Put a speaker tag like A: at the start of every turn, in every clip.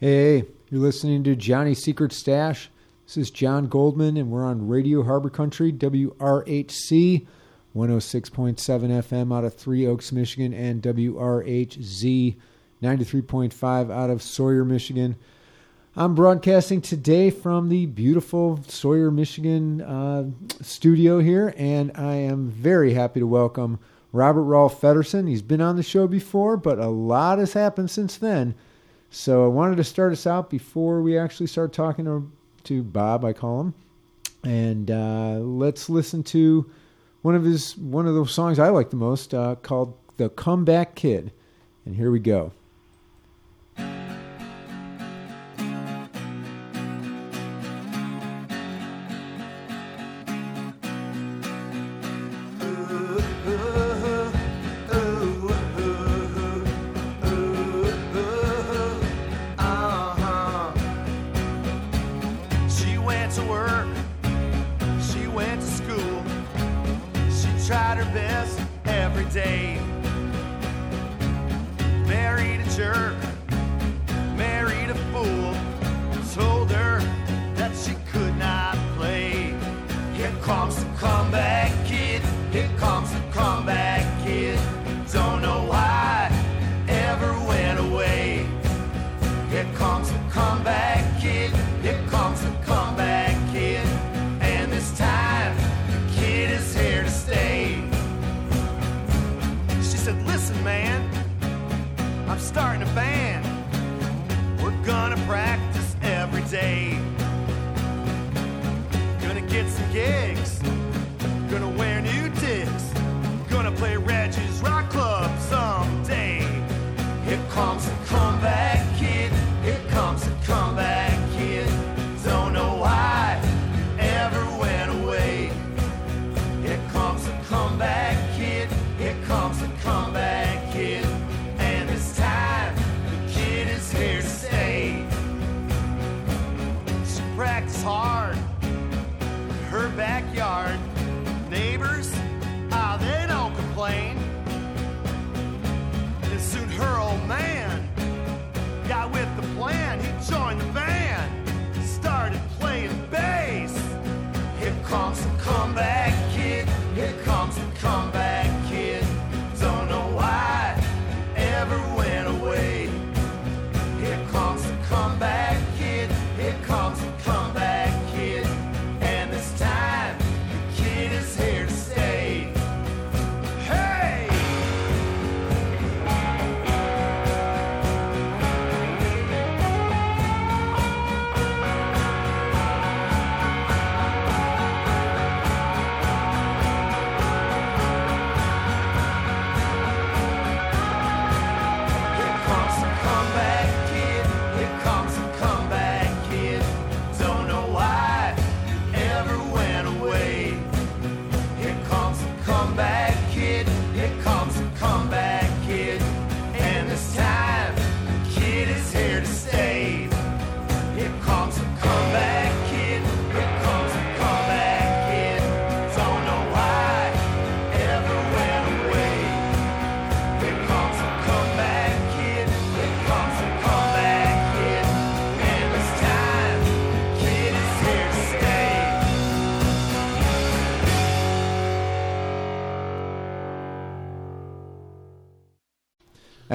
A: Hey, you're listening to Johnny's Secret Stash. This is John Goldman, and we're on Radio Harbor Country, WRHC, 106.7 FM out of Three Oaks, Michigan, and WRHZ, 93.5 out of Sawyer, Michigan. I'm broadcasting today from the beautiful Sawyer, Michigan uh, studio here, and I am very happy to welcome Robert Rolf Feddersen. He's been on the show before, but a lot has happened since then. So I wanted to start us out before we actually start talking to, to Bob, I call him, and uh, let's listen to one of his one of those songs I like the most uh, called "The Comeback Kid," and here we go.
B: Play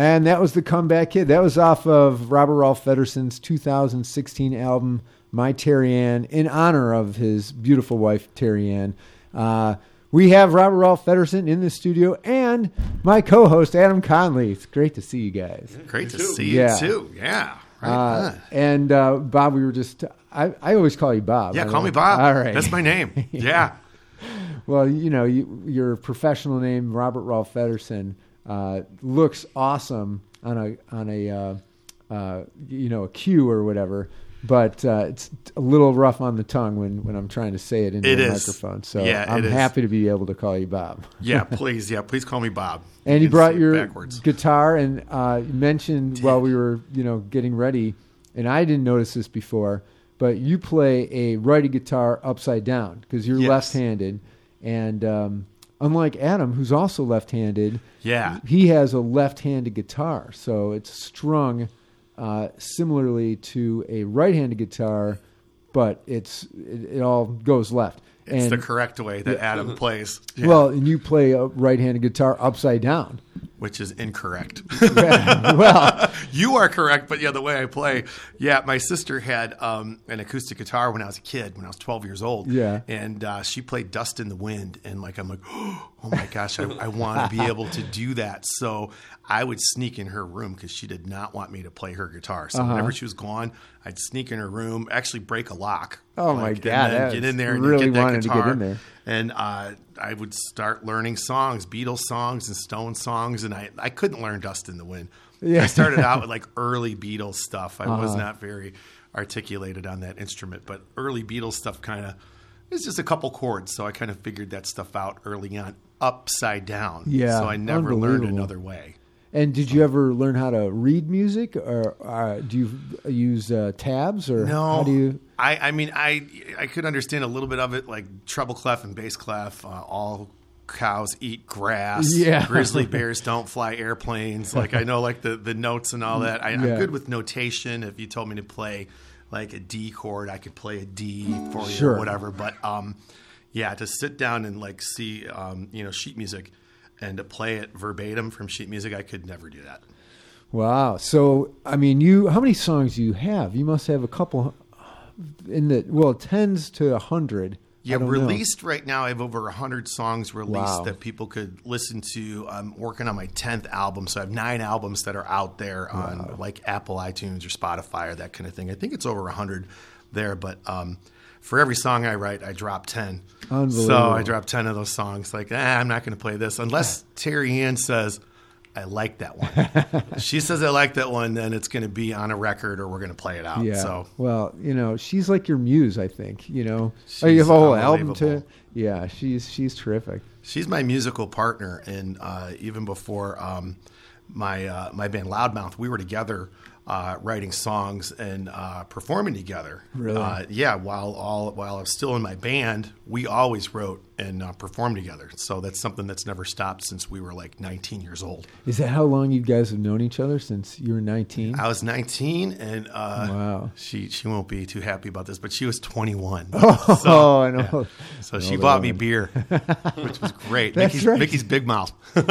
B: And
A: that was the comeback hit. That was off of Robert Rolf Feddersen's 2016 album, My Terry Ann, in honor of his beautiful wife, Terry Ann. Uh, we have Robert Rolf Feddersen in the studio and my co host, Adam Conley. It's great to see you guys.
C: Great to
D: too.
C: see you
A: Yeah.
C: too. Yeah. Right
A: Uh, and uh, Bob, we were just, I, I always call you Bob.
C: Yeah,
A: I
C: call me Bob.
A: All right.
C: That's my name. Yeah.
A: Well, you know, you, your professional name, Robert Rolf Feddersen, uh, looks awesome on a on a uh, uh, you know a cue or whatever, but uh, it's a little rough on the tongue when, when I'm trying to say it into
C: It
A: a
C: is.
A: microphone. So
C: Yeah,
A: I'm happy to be able to call you Bob.
C: Yeah, please. Yeah, please call me Bob.
A: And you brought your
C: backwards.
A: guitar and uh, you mentioned while we were you know getting ready, and I didn't notice this before, but you play a righty guitar upside down because you're
C: Yes.
A: left-handed, and um, unlike Adam, who's also left-handed,
C: Yeah.
A: he has a left-handed guitar, so it's strung uh, similarly to a right-handed guitar, but it's it, it all goes left.
B: It's
A: and
B: the correct way that Adam plays. Yeah,
A: well, and you play a right-handed guitar upside down.
B: Which is incorrect.
A: Well,
B: you are correct, but yeah, the way I play, yeah, my sister had um, an acoustic guitar when I was a kid, when I was 12 years old.
A: Yeah.
B: and uh, she played "Dust in the Wind," and like I'm like, oh my gosh, I, I want to be able to do that. So I would sneak in her room because she did not want me to play her guitar. So
A: Uh-huh.
B: whenever she was gone, I'd sneak in her room, actually break a lock.
A: Oh, my
B: and
A: God, that's
B: get in there and
A: really
B: get that
A: wanted to get in there.
B: And uh, I would start learning songs, Beatles songs and Stone songs, and I, I couldn't learn "Dust in the Wind."
A: Yeah.
B: I started out with like early Beatles stuff. I was
A: Uh-huh.
B: not very articulated on that instrument, but early Beatles stuff kind of it's just a couple chords, so I kind of figured that stuff out early on, upside down.
A: Yeah,
B: so I never learned another way.
A: And did you ever learn how to read music, or uh, do you use uh, tabs, or
B: No,
A: how do you?
B: I, I mean, I I could understand a little bit of it, like treble clef and bass clef. Uh, all cows eat grass.
A: Yeah.
B: Grizzly bears don't fly airplanes. Like I know, like the the notes and all that. I,
A: Yeah.
B: I'm good with notation. If you told me to play like a D chord, I could play a D for you
A: Sure.
B: or whatever. But um, yeah, to sit down and like see um, you know sheet music and to play it verbatim from sheet music, I could never do that.
A: Wow. So, I mean, you how many songs do you have? You must have a couple in the well, tens to a hundred.
B: Yeah,
A: don't know.
B: released right now. I have over hundred songs released
A: Wow.
B: that people could listen to. I'm working on my tenth album, so I have nine albums that are out there on like Apple, iTunes, or Spotify, or that kind of thing. I think it's over hundred there, but um, for every song I write, I drop ten. So I drop ten of those songs. Like, ah, I'm not going to play this unless Terry Ann says. I like that one. She says I like that one, then it's going to be on a record, or we're going to play it out.
A: Yeah.
B: So
A: Well, you know, she's like your muse. I think. You know, oh, you have a whole album to. Yeah, she's she's terrific.
B: She's my musical partner, and uh, even before um, my uh, my band Loudmouth, we were together uh, writing songs and uh, performing together.
A: Really?
B: Uh, yeah. While all while I was still in my band, we always wrote and uh, performed together. So that's something that's never stopped since we were like 19 years old.
A: Is that how long you guys have known each other since you were nineteen?
B: I was 19, and uh,
A: Wow.
B: she she won't be too happy about this, but she was 21.
A: Oh, I know.
B: So
A: I
B: she bought
A: that
B: me beer, which was great.
A: That's
B: Mickey's,
A: right.
B: Mickey's Big Mouth.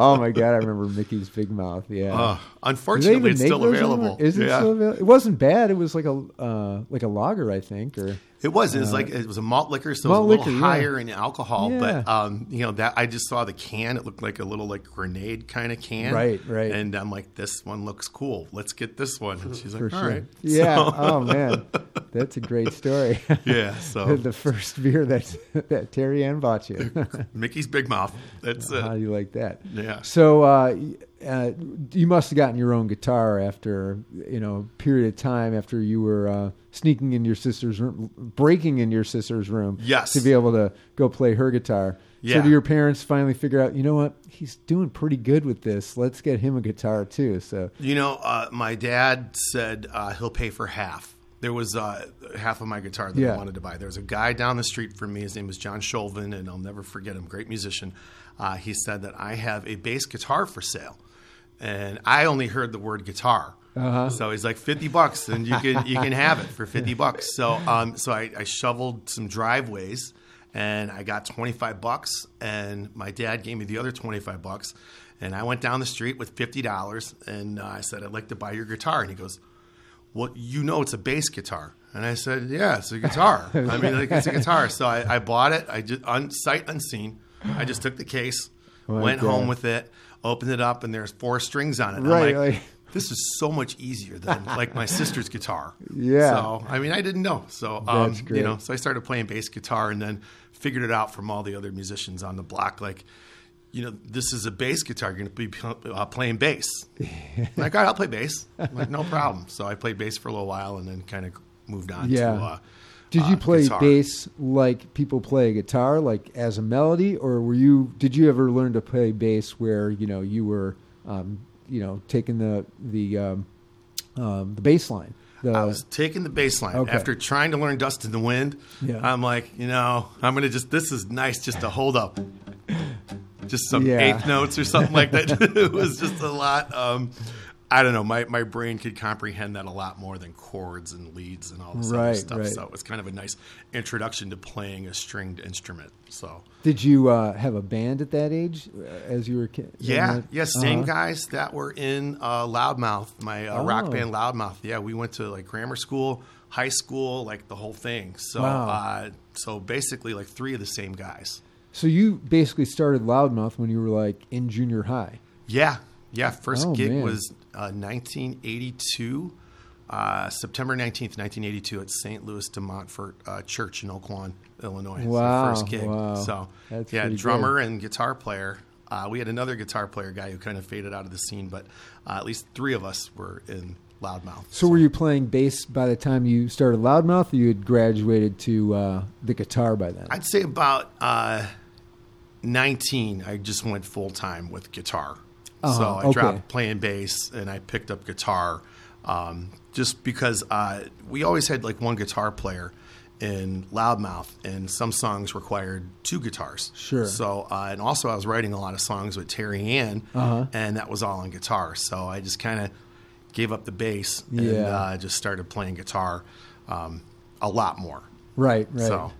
A: Oh my god, I remember Mickey's Big Mouth. Yeah.
B: Uh, unfortunately, it's still available.
A: anymore? Is it
B: Yeah.
A: still available? It wasn't bad. It was like a uh, like a lager, I think, or
B: It was. It was like it was a malt liquor, so
A: Uh, malt
B: it was a little
A: liquor, yeah.
B: higher in alcohol.
A: Yeah.
B: But um, you know that I just saw the can. It looked like a little like grenade kind of can.
A: Right, right.
B: And I'm like, this one looks cool. Let's get this one. And she's like,
A: for
B: all
A: sure.
B: right.
A: Yeah.
B: So,
A: oh man, that's a great story.
B: yeah. So
A: the first beer that that Terry Ann bought you.
B: Mickey's Big Mouth. That's
A: How do you like that?
B: Yeah.
A: So uh, uh, you must have gotten your own guitar after you know a period of time after you were uh, sneaking in your sister's room, breaking in your sister's room.
B: Yes.
A: To be able to go play her guitar. So
B: Yeah.
A: do your parents finally figure out? You know what? He's doing pretty good with this. Let's get him a guitar too. So
B: You know, uh, my dad said uh, he'll pay for half. There was uh, half of my guitar that
A: Yeah.
B: I wanted to buy. There was a guy down the street from me. His name was John Sholvin, and I'll never forget him. Great musician. Uh, he said that I have a bass guitar for sale, and I only heard the word guitar.
A: Uh-huh.
B: So he's like fifty bucks, and you can you can have it for fifty bucks. So um, so I, I shoveled some driveways, and I got twenty five bucks, and my dad gave me the other twenty five bucks, and I went down the street with fifty dollars, and uh, I said I'd like to buy your guitar, and he goes, "Well, you know it's a bass guitar," and I said, "Yeah, it's a guitar. I mean, like it's a guitar." So I, I bought it. I just un, sight unseen. I just took the case,
A: my
B: went
A: God.
B: home with it, opened it up, and there's four strings on it. And
A: Right,
B: I'm like,
A: like-
B: this is so much easier than like my sister's guitar.
A: Yeah.
B: So I mean, I didn't know. So um, you know, so I started playing bass guitar, and then figured it out from all the other musicians on the block. Like, you know, this is a bass guitar. You're going to be uh, playing bass. I'm like, all right, I'll play bass. I'm like, no problem. So I played bass for a little while, and then kind of moved on
A: Yeah.
B: to. Uh,
A: Did you
B: uh,
A: play
B: guitar.
A: bass like people play guitar, like as a melody, or were you? Did you ever learn to play bass where you know you were, um, you know, taking the the um, um, the bass line? The,
B: I was taking the bass line
A: Okay.
B: after trying to learn "Dust in the Wind."
A: Yeah.
B: I'm like, you know, I'm gonna just. This is nice, just to hold up, just some
A: Yeah.
B: eighth notes or something like that. it was just a lot. Um, I don't know. My, my brain could comprehend that a lot more than chords and leads and all this
A: Right,
B: other stuff.
A: right.
B: So it was kind of a nice introduction to playing a stringed instrument. So
A: Did you uh, have a band at that age uh, as you were a kid?
B: yeah, yeah, same
A: Uh-huh.
B: guys that were in uh, Loudmouth, my uh, rock
A: Oh.
B: band Loudmouth. Yeah, we went to like grammar school, high school, like the whole thing. So
A: Wow.
B: uh, so basically like three of the same guys.
A: So you basically started Loudmouth when you were like in junior high.
B: Yeah, yeah. First
A: Oh,
B: gig
A: man.
B: was uh, 1982, uh, September 19th, 1982, at St. Louis de Montfort uh, Church in Oak Lawn, Illinois. It's
A: Wow,
B: first gig.
A: wow.
B: So
A: That's
B: yeah, drummer and guitar player. Uh, we had another guitar player guy who kind of faded out of the scene, but uh, at least three of us were in Loudmouth.
A: So were you playing bass by the time you started Loudmouth, or you had graduated to uh, the guitar by then?
B: I'd say about uh, 19, I just went full time with guitar.
A: Uh-huh,
B: So I
A: okay.
B: dropped playing bass and I picked up guitar um, just because uh, we always had like one guitar player in Loudmouth, and some songs required two guitars.
A: Sure.
B: So, uh, and also I was writing a lot of songs with Terry Ann,
A: Uh-huh.
B: and that was all on guitar. So I just kind of gave up the bass and
A: Yeah.
B: uh, just started playing guitar um, a lot more.
A: right, right.
B: So.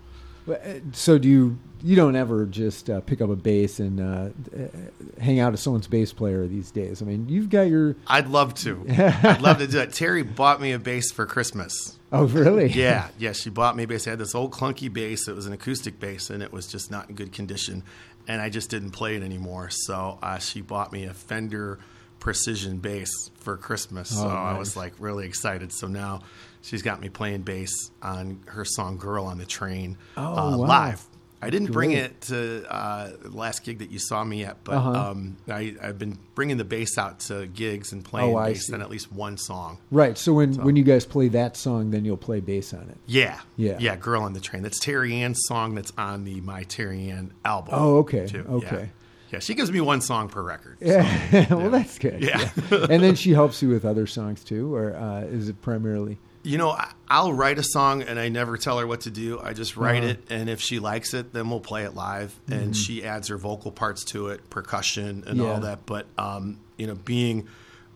A: Uh, So do you? You don't ever just uh, pick up a bass and uh, uh, hang out as someone's bass player these days. I mean, you've got your.
B: I'd love to. I'd love to do that. Terry bought me a bass for Christmas.
A: Oh, really?
B: Yeah, yeah. She bought me a bass. I had this old clunky bass. It was an acoustic bass, and it was just not in good condition. And I just didn't play it anymore. So uh, she bought me a Fender Precision bass for Christmas. So
A: Oh,
B: I was like really excited. So now she's got me playing bass on her song "Girl on the Train"
A: Oh,
B: uh,
A: wow.
B: live. I didn't bring it to uh, the last gig that you saw me at, but
A: Uh-huh.
B: um, I, I've been bringing the bass out to gigs and playing
A: Oh,
B: bass on at least one song.
A: Right. So when when you guys play that song, then you'll play bass on it.
B: Yeah,
A: Yeah.
B: yeah. "Girl on the Train." That's Terry Ann's song. That's on the My Terry Ann album.
A: Oh, okay,
B: too.
A: okay.
B: Yeah. Yeah, she gives me one song per record. so,
A: Yeah. well, that's good.
B: Yeah.
A: and then she helps you with other songs too, or uh, is it primarily?
B: You know, I'll write a song and I never tell her what to do. I just write
A: Uh-huh.
B: it, and if she likes it, then we'll play it live. And she adds her vocal parts to it, percussion and
A: Mm-hmm. Yeah.
B: all that. But um, you know, being,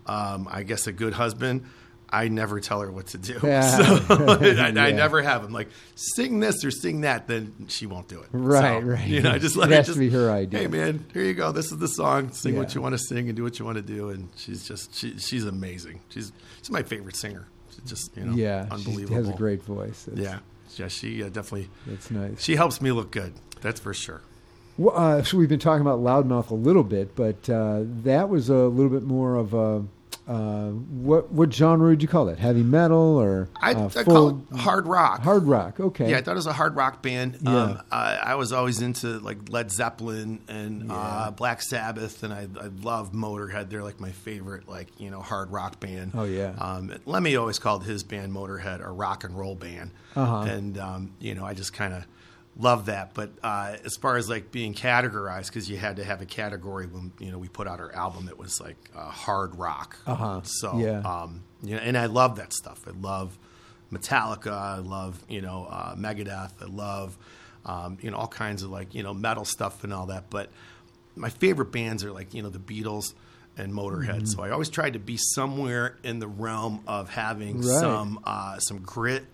B: um, I guess, a good husband. I never tell her what to do.
A: Yeah.
B: So I, I never have. I'm like, sing this or sing that, then she won't do it.
A: Right,
B: So,
A: right.
B: You know, I just
A: It
B: let
A: has to
B: just,
A: be her idea.
B: Hey, man, here you go. This is the song. Sing what you want to sing and do what you want to do. And she's just, she, she's amazing. She's, she's my favorite singer. She's just, you know,
A: yeah,
B: unbelievable.
A: she has a great voice. That's,
B: Yeah, yeah, she uh, definitely
A: that's nice.
B: she helps me look good. That's for sure.
A: Well, uh, so we've been talking about Loudmouth a little bit, but uh, that was a little bit more of a uh, what what genre would you call it? Heavy metal or
B: I,
A: uh,
B: I call it hard rock.
A: hard rock? Okay,
B: Yeah, I thought it was a hard rock band.
A: Yeah.
B: Um, I, I was always into like Led Zeppelin and uh, Black Sabbath, and I, I love Motorhead. They're like my favorite, like you know, hard rock band.
A: Oh, yeah.
B: Um, Lemmy always called his band Motorhead a rock and roll band,
A: Uh-huh.
B: and um, you know, I just kind of love that. But uh, as far as like being categorized, because you had to have a category when you know we put out our album, it was like uh, hard rock.
A: Uh-huh.
B: So
A: Yeah.
B: um, you know, and I love that stuff. I love Metallica. I love you know uh, Megadeth. I love um, you know all kinds of like you know metal stuff and all that. But my favorite bands are like you know the Beatles and Motorhead.
A: Mm-hmm.
B: So I always tried to be somewhere in the realm of having
A: Right.
B: some uh, some grit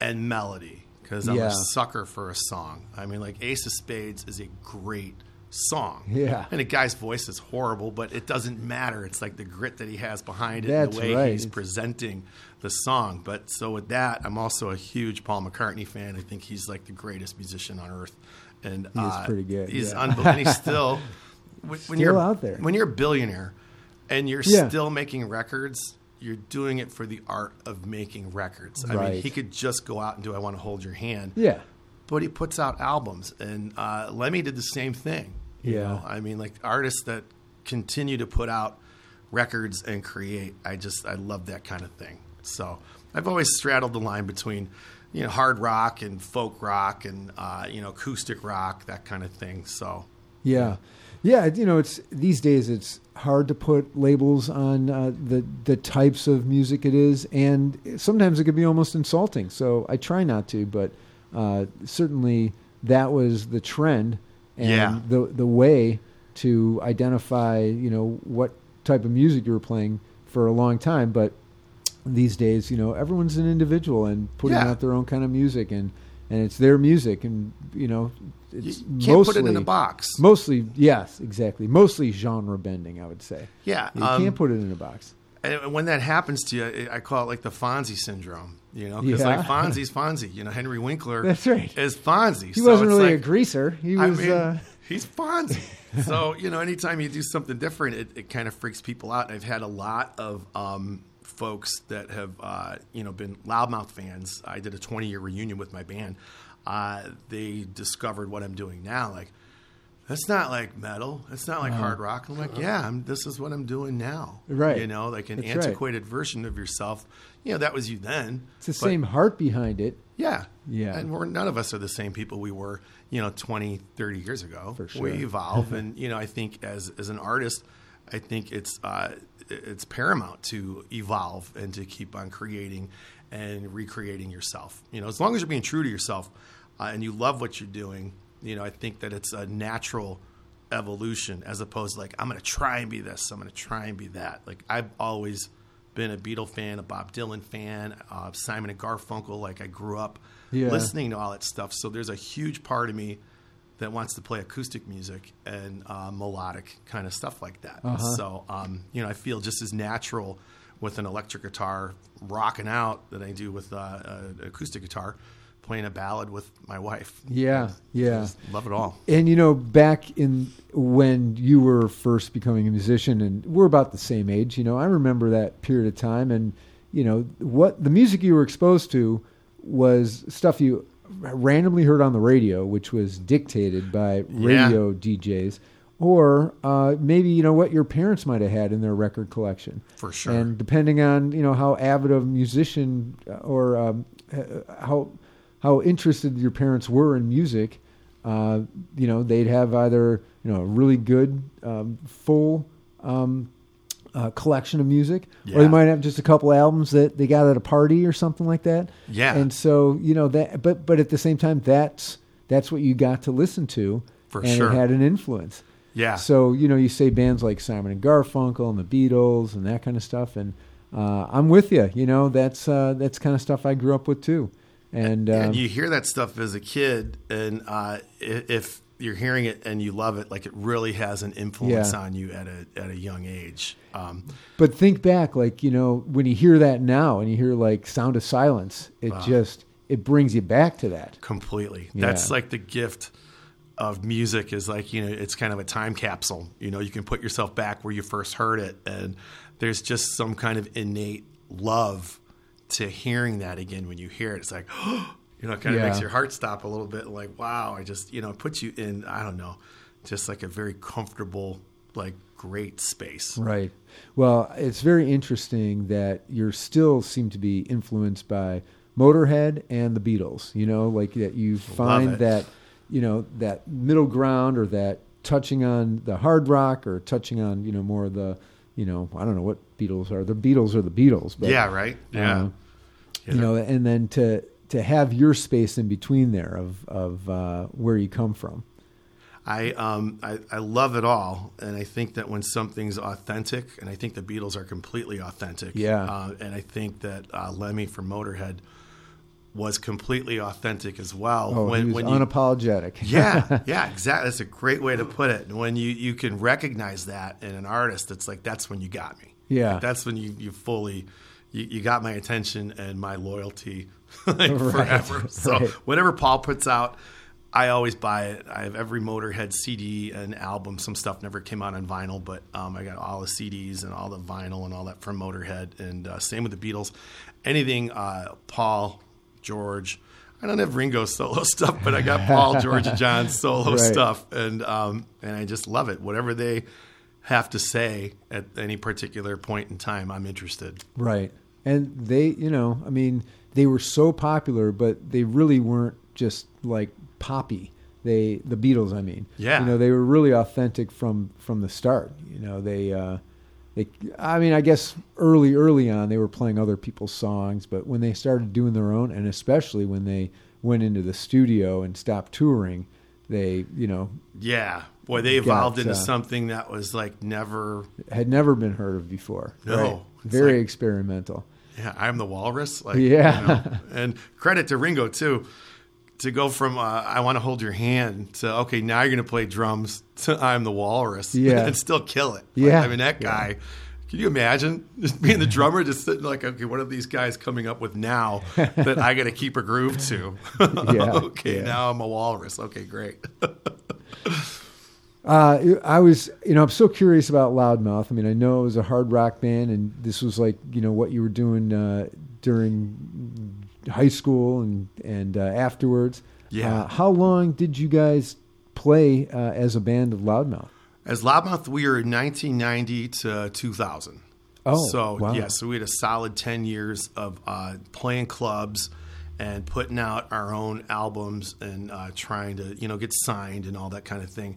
B: and melody because I'm
A: Yeah.
B: a sucker for a song. I mean, like Ace of Spades is a great song.
A: Yeah.
B: And a guy's voice is horrible, but it doesn't matter. It's like the grit that he has behind it,
A: That's
B: and the way
A: right.
B: he's
A: It's-
B: presenting the song. But so with that, I'm also a huge Paul McCartney fan. I think he's like the greatest musician on earth. And
A: He is
B: uh,
A: pretty good,
B: He's
A: yeah.
B: unbelievable. he's still when, when
A: Still
B: you're
A: out there.
B: When you're a billionaire and you're
A: Yeah.
B: still making records, you're doing it for the art of making records. I mean, he could just go out and do "I Want to Hold Your Hand."
A: yeah,
B: but he puts out albums, and uh, Lemmy did the same thing.
A: Yeah.
B: know? I mean, like artists that continue to put out records and create. I just I love that kind of thing. So I've always straddled the line between you know hard rock and folk rock and uh, you know acoustic rock that kind of thing. So
A: yeah, yeah. You know, it's these days it's hard to put labels on uh, the the types of music it is, and sometimes it can be almost insulting. So I try not to, but uh, certainly that was the trend and
B: Yeah.
A: the the way to identify, you know, what type of music you were playing for a long time, but these days, you know, everyone's an individual and putting
B: Yeah.
A: out their own kind of music, and and it's their music, and you know,
B: You
A: it's
B: can't
A: mostly
B: put it in a box.
A: Mostly, yes, exactly. Mostly genre bending, I would say.
B: Yeah,
A: you
B: um,
A: can't put it in a box.
B: And when that happens to you, I call it like the Fonzie syndrome. You know, because
A: Yeah.
B: like Fonzie's Fonzie. You know, Henry Winkler.
A: That's right.
B: Is Fonzie.
A: He wasn't really a greaser. He
B: I
A: was.
B: mean,
A: uh,
B: he's Fonzie. so you know, anytime you do something different, it, it kind of freaks people out. I've had a lot of um, folks that have uh, you know been loudmouth fans. I did a 20 year reunion with my band. Uh, they discovered what I'm doing now. Like that's not like metal. It's not like hard rock. I'm like, yeah, I'm, this is what I'm doing now.
A: Uh-huh. Right.
B: You know, like an
A: That's right.
B: antiquated version of yourself. You know, that was you then.
A: it's the
B: but-
A: same heart behind it.
B: yeah.
A: Yeah.
B: And we're none of us are the same people we were, you know, 20, 30 years ago.
A: For sure.
B: We evolve and you know, I think as as an artist, I think it's uh it's paramount to evolve and to keep on creating and recreating yourself. You know, as long as you're being true to yourself uh, and you love what you're doing, you know, I think that it's a natural evolution as opposed to like I'm going to try and be this, I'm going to try and be that. Like I've always been a Beatle fan, a Bob Dylan fan, uh, Simon and Garfunkel. Like I grew up
A: Yeah.
B: listening to all that stuff. So there's a huge part of me that wants to play acoustic music and uh, melodic kind of stuff like that.
A: Uh-huh.
B: So um, you know, I feel just as natural with an electric guitar rocking out that I do with uh, an acoustic guitar playing a ballad with my wife.
A: Yeah, yeah.
B: Love it all.
A: And you know, back in when you were first becoming a musician, and we're about the same age, you know, I remember that period of time, and you know, what the music you were exposed to was stuff you randomly heard on the radio, which was dictated by radio DJs, or uh, maybe you know what your parents might have had in their record collection.
B: For sure.
A: And depending on you know how avid of a musician uh, or um, uh, how how interested your parents were in music, uh, you know they'd have either you know a really good um, full um, uh, collection of music, or they might have just a couple albums that they got at a party or something like that.
B: Yeah.
A: And so you know that, but but at the same time, that's that's what you got to listen to,
B: For
A: and
B: sure.
A: it had an influence.
B: Yeah.
A: So you know, you say bands like Simon and Garfunkel and the Beatles and that kind of stuff, and uh, I'm with you. You know, that's uh, that's kind of stuff I grew up with too. And, um,
B: and you hear that stuff as a kid, and uh, if you're hearing it and you love it, like it really has an influence
A: Yeah.
B: on you at a at a young age. Um,
A: but think back, like you know, when you hear that now, and you hear like Sound of Silence, it just it brings you back to that.
B: completely.
A: Yeah.
B: That's like the gift of music is like, you know, it's kind of a time capsule. You know, you can put yourself back where you first heard it and there's just some kind of innate love to hearing that again when you hear it. It's like, you know, it kind of
A: Yeah.
B: makes your heart stop a little bit like, wow, I just, you know, it puts you in, I don't know, just like a very comfortable, like great space.
A: Right. Well, it's very interesting that you're still seem to be influenced by Motorhead and the Beatles. You know, like that you find that you know that middle ground or that touching on the hard rock or touching on you know more of the you know I don't know what Beatles are. The Beatles are the Beatles. But,
B: yeah, right? Yeah.
A: uh, you know, and then to to have your space in between there of of uh, where you come from.
B: I, um, I I love it all, and I think that when something's authentic, and I think the Beatles are completely authentic.
A: Yeah.
B: Uh, and I think that uh, Lemmy from Motorhead was completely authentic as well.
A: Oh,
B: when
A: he was
B: when you,
A: unapologetic.
B: yeah, yeah, exactly. That's a great way to put it. When you you can recognize that in an artist, it's like that's when you got me.
A: Yeah.
B: Like, that's when you you fully. You, you got my attention and my loyalty like forever. So
A: right.
B: whatever Paul puts out, I always buy it. I have every Motorhead CD and album. Some stuff never came out on vinyl, but um, I got all the CDs and all the vinyl and all that from Motorhead. And uh, same with the Beatles. Anything uh, Paul, George. I don't have Ringo solo stuff, but I got Paul, George, and John solo
A: Right.
B: stuff, and um, and I just love it. Whatever they have to say at any particular point in time, I'm interested.
A: Right. And they, you know, I mean, they were so popular, but they really weren't just like poppy. They, the Beatles, I mean,
B: Yeah.
A: you know, they were really authentic from from the start. You know, they, uh, they, I mean, I guess early, early on, they were playing other people's songs, but when they started doing their own, and especially when they went into the studio and stopped touring, they, you know,
B: Yeah, boy, they evolved
A: got,
B: into
A: uh,
B: something that was like never.
A: had never been heard of before.
B: No,
A: Right. very
B: like-
A: experimental.
B: Yeah, I'm the walrus. Like,
A: Yeah.
B: you know. and credit to Ringo too, to go from uh, "I want to hold your hand" to okay, now you're going to play drums to "I'm the walrus,"
A: Yeah.
B: and still kill it. Like,
A: Yeah.
B: I mean that guy. Can you imagine just being the drummer, just sitting like, okay, what are these guys coming up with now that I got to keep a groove to?
A: Yeah,
B: okay,
A: yeah.
B: now I'm a walrus. Okay, great.
A: Uh, I was, you know, I'm so curious about Loudmouth. I mean, I know it was a hard rock band, and this was like, you know, what you were doing uh, during high school and and uh, afterwards.
B: Yeah.
A: Uh, how long did you guys play uh, as a band of Loudmouth?
B: As Loudmouth, we were 1990 to 2000.
A: Oh,
B: so
A: wow.
B: yeah, so we had a solid 10 years of uh, playing clubs and putting out our own albums and uh, trying to you know get signed and all that kind of thing.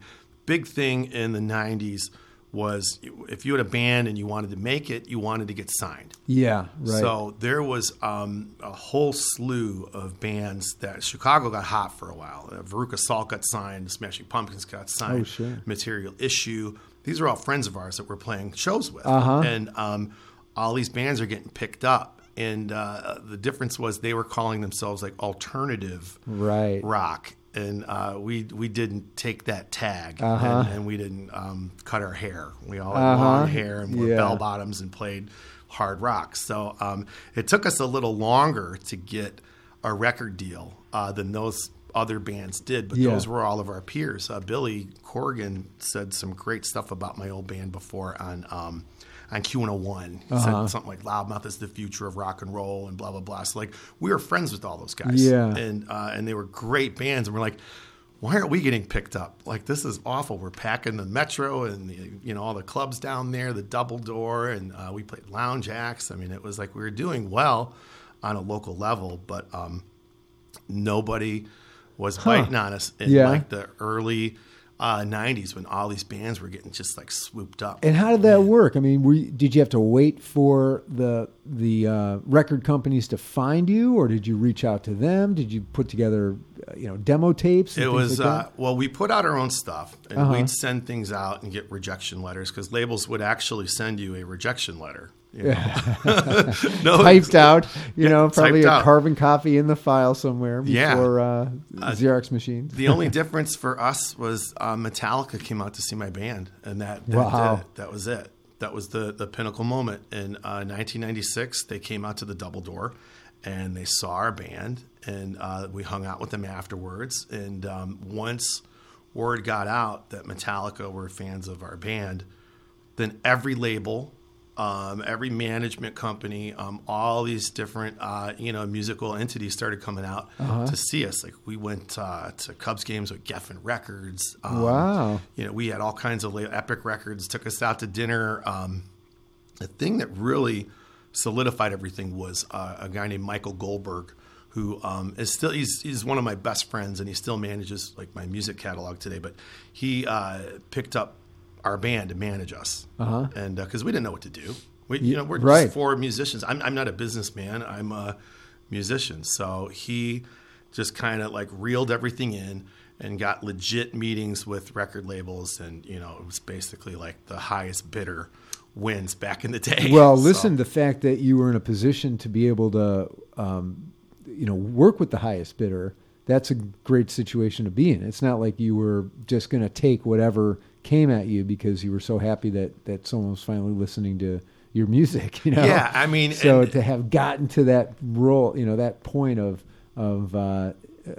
B: Big thing in the 90s was if you had a band and you wanted to make it, you wanted to get signed.
A: Yeah, right.
B: So there was um, a whole slew of bands that Chicago got hot for a while. Uh, Veruca Salt got signed, Smashing Pumpkins got signed,
A: Oh, sure.
B: Material Issue. These are all friends of ours that we're playing shows with,
A: Uh-huh.
B: and um, all these bands are getting picked up. And uh, the difference was they were calling themselves like alternative
A: Right.
B: rock, and uh, we we didn't take that tag,
A: Uh-huh.
B: and, and we didn't um, cut our hair. We all had
A: Uh-huh.
B: long hair and wore
A: Yeah.
B: bell bottoms and played hard rock. So um, it took us a little longer to get a record deal uh, than those other bands did, but
A: Yeah.
B: those were all of our peers. Uh, Billy Corgan said some great stuff about my old band before on. Um, on Q101, he
A: Uh-huh.
B: said something like "Loudmouth is the future of rock and roll" and blah blah blah. So like we were friends with all those guys,
A: Yeah.
B: and uh, and they were great bands. And we're like, why aren't we getting picked up? Like this is awful. We're packing the Metro and the, you know all the clubs down there, the Double Door, and uh, we played Lounge Ax. I mean, it was like we were doing well on a local level, but um, nobody was biting on us in
A: Yeah.
B: like the early uh, '90s when all these bands were getting just like swooped up.
A: And how did that work? I mean, were you, did you have to wait for the the uh, record companies to find you, or did you reach out to them? Did you put together, uh, you know, demo tapes? and
B: It was
A: like
B: uh, well, we put out our own stuff, and
A: Uh-huh.
B: we'd send things out and get rejection letters because labels would actually send you a rejection letter. You know? no,
A: typed out. You know, probably a
B: out.
A: carbon copy in the file somewhere
B: Yeah.
A: before uh, Xerox machines.
B: The only difference for us was uh, Metallica came out to see my band, and that, that
A: Wow.
B: it. That was it. That was the the pinnacle moment. In uh, 1996, they came out to the Double Door, and they saw our band, and uh, we hung out with them afterwards. And um, once word got out that Metallica were fans of our band, then every label, um, every management company, um, all these different uh, you know musical entities started coming out
A: Uh-huh.
B: to see us. Like we went uh, to Cubs games with Geffen Records. Um,
A: Wow.
B: You know, we had all kinds of Epic Records. Took us out to dinner. Um, the thing that really solidified everything was uh, a guy named Michael Goldberg. Who um, is still he's, he's one of my best friends and he still manages like my music catalog today. But he uh, picked up our band to manage us,
A: Uh-huh.
B: and because we didn't know what to do, we you know we're
A: right.
B: just four musicians. I'm I'm not a businessman. I'm a musician. So he just kind of like reeled everything in and got legit meetings with record labels, and you know it was basically like the highest bidder wins back in the day.
A: Well,
B: So-
A: listen, the fact that you were in a position to be able to, um, you know, work with the highest bidder, that's a great situation to be in. It's not like you were just going to take whatever came at you because you were so happy that, that someone was finally listening to your music, you know?
B: Yeah, I mean,
A: so
B: and-
A: to have gotten to that role, you know, that point of, of, uh,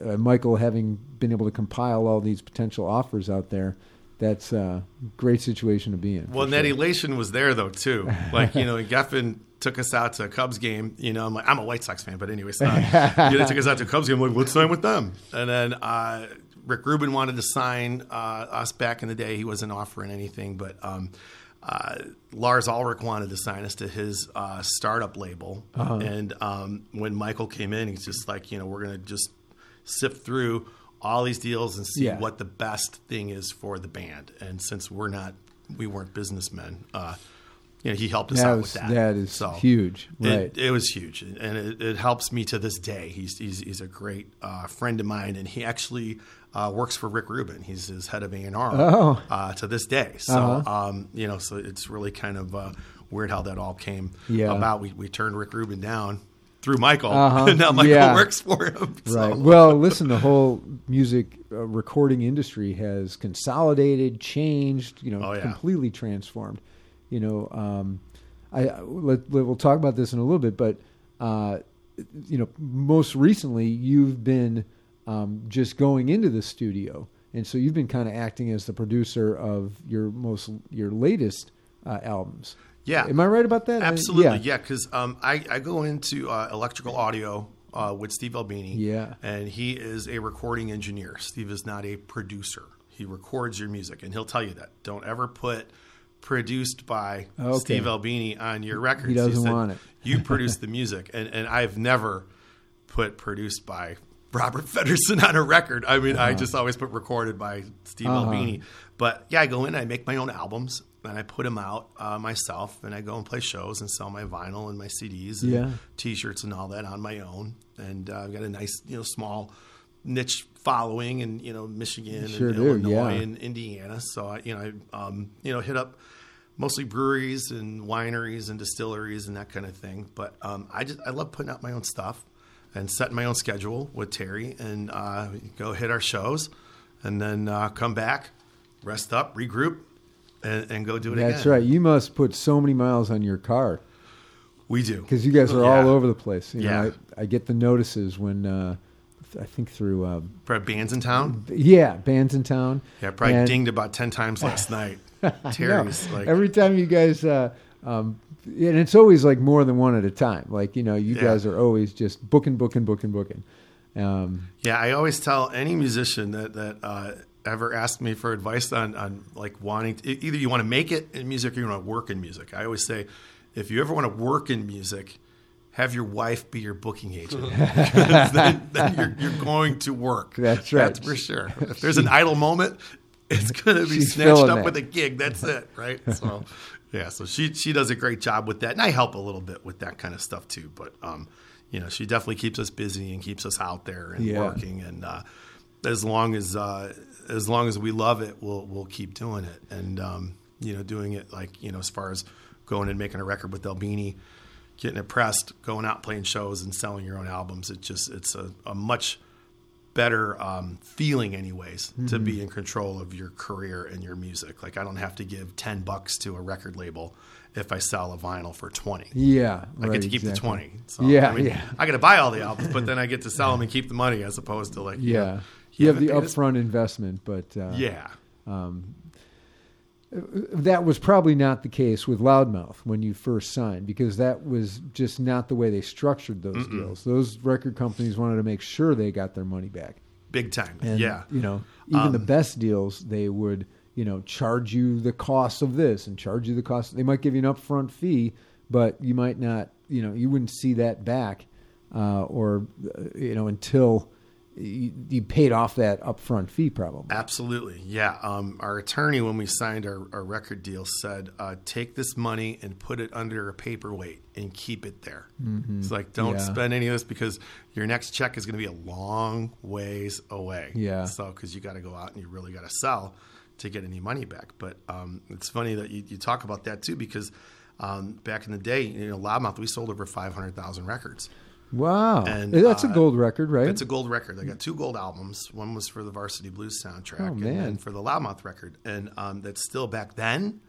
A: uh, Michael having been able to compile all these potential offers out there, that's a great situation to be in.
B: Well,
A: for
B: and that elation was there though too. Like you know, Geffen took us out to a Cubs game. You know, I'm like I'm a White Sox fan, but anyways, uh, you know, took us out to a Cubs game. I'm like, let's sign with them. And then uh, Rick Rubin wanted to sign uh, us back in the day. He wasn't offering anything, but um, uh, Lars Ulrich wanted to sign us to his uh, startup label.
A: Uh-huh.
B: And um, when Michael came in, he's just like, you know, we're gonna just sift through all these deals and see
A: Yeah.
B: what the best thing is for the band. And since we're not, we weren't businessmen, uh, you know, he helped us
A: That
B: out
A: was-
B: with that.
A: that is
B: So
A: huge,
B: it-
A: right.
B: It, was huge, and it, it helps me to this day. He's he's, he's a great uh, friend of mine, and he actually uh, works for Rick Rubin. He's his head of A and R
A: Oh.
B: uh, to this day. So
A: Uh-huh.
B: um, you know, so it's really kind of uh, weird how that all came
A: Yeah.
B: about. We we turned Rick Rubin down through Michael,
A: Uh-huh.
B: and now Michael
A: Yeah.
B: works for him. So.
A: Right. Well, listen, the whole music uh, recording industry has consolidated, changed, you know,
B: Oh, yeah.
A: completely transformed. You know, um, I I- let, let- we'll talk about this in a little bit, but uh, you know, most recently you've been um, just going into the studio, and so you've been kind of acting as the producer of your most your latest uh, albums.
B: Yeah.
A: Am I right about that?
B: Absolutely, yeah. Because um, I, I go into uh, electrical audio uh, with Steve Albini.
A: Yeah.
B: And he is a recording engineer. Steve is not a producer. He records your music, and he'll tell you that. Don't ever put produced by
A: Okay.
B: Steve Albini on your records.
A: He doesn't
B: said,
A: want it.
B: You produce the music, and and I've never put produced by Robert Feddersen on a record. I mean, I just always put recorded by Steve
A: Uh-huh.
B: Albini. But yeah, I go in, I make my own albums, and I put them out uh, myself, and I go and play shows and sell my vinyl and my CDs and
A: Yeah.
B: T-shirts and all that on my own. And uh, I've got a nice, you know, small niche following in you know Michigan
A: Sure
B: and
A: do,
B: Illinois
A: yeah.
B: and Indiana. So I, you know, I um, you know hit up mostly breweries and wineries and distilleries and that kind of thing. But um, I just I love putting out my own stuff and set my own schedule with Terry and uh, go hit our shows and then uh, come back, rest up, regroup, and, and go do it
A: That's
B: again.
A: That's right. You must put so many miles on your car.
B: We do
A: because you guys are
B: Yeah.
A: all over the place. You
B: Yeah.
A: know, I, I get the notices when uh, I think through uh,
B: Probably Bandsintown.
A: yeah Bandsintown.
B: Yeah, probably
A: And-
B: dinged about ten times last night.
A: No,
B: Terry's like
A: every time you guys, uh, um, and it's always like more than one at a time. Like you know, you
B: Yeah.
A: guys are always just booking, booking, booking, booking. Um,
B: Yeah, I always tell any musician that that uh, ever asks me for advice on on like wanting to, either you want to make it in music or you want to work in music. I always say, if you ever want to work in music, have your wife be your booking agent. then then you're, you're going to work.
A: That's right.
B: That's for sure. If there's an idle moment, it's going to be
A: She's
B: snatched up
A: that.
B: with a gig. That's it, right? So, yeah. So she she does a great job with that, and I help a little bit with that kind of stuff too. But um, you know, she definitely keeps us busy and keeps us out there and
A: Yeah.
B: working. And uh, as long as uh, as long as we love it, we'll we'll keep doing it. And um, you know, doing it like you know, as far as going and making a record with Albini, getting it pressed, going out playing shows and selling your own albums. It just it's a, a much better um, feeling anyways to
A: Mm-hmm.
B: be in control of your career and your music like i don't have to give 10 bucks to a record label if i sell a vinyl for 20
A: yeah,
B: I
A: right,
B: get to keep
A: exactly.
B: the 20. So,
A: Yeah,
B: I mean,
A: yeah.
B: I got to buy all the albums, but then I get to sell them and keep the money as opposed to like, you
A: Yeah,
B: know,
A: you have the upfront investment, but uh,
B: Yeah.
A: That was probably not the case with Loudmouth when you first signed because that was just not the way they structured those deals. Those record companies wanted to make sure they got their money back.
B: Big time.
A: And,
B: yeah.
A: you know, even the
B: Um,
A: best deals, they would, you know, charge you the cost of this and charge you the cost. They might give you an upfront fee, but you might not, you know, you wouldn't see that back, uh, or uh, you know, until you, you paid off that upfront fee, probably.
B: Absolutely. Yeah. Um, our attorney, when we signed our, our record deal, said, uh, take this money and put it under a paperweight and keep it there. It's like, don't
A: Yeah.
B: spend any of this because your next check is going to be a long ways away.
A: Yeah.
B: So, because you got to go out and you really got to sell to get any money back. But um, it's funny that you, you talk about that too, because um, back in the day, in you know, Loudmouth, we sold over 500,000 records.
A: Wow,
B: And,
A: that's a
B: uh,
A: gold record, right?
B: It's a gold record. I got two gold albums. One was for the Varsity Blues soundtrack,
A: Oh,
B: and then for the Loudmouth record. And um, that's still back then.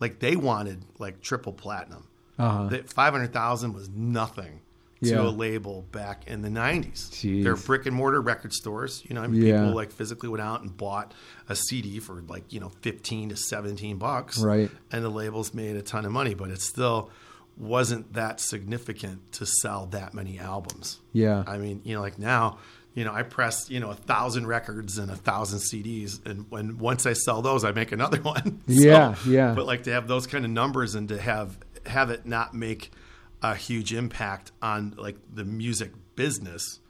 B: Like they wanted like triple platinum.
A: Uh-huh.
B: That five hundred thousand was nothing to
A: Yeah.
B: a label back in the nineties.
A: Jeez.
B: They're brick and mortar record stores. You know, I mean,
A: Yeah.
B: people like physically went out and bought a CD for like you know fifteen to seventeen bucks,
A: Right.
B: And the labels made a ton of money, but it's still wasn't that significant to sell that many albums.
A: Yeah.
B: I mean, you know, like now, you know, I press, you know, a thousand records and a thousand CDs, and when once I sell those, I make another one.
A: Yeah, yeah.
B: But like to have those kind of numbers and to have have it not make a huge impact on like the music business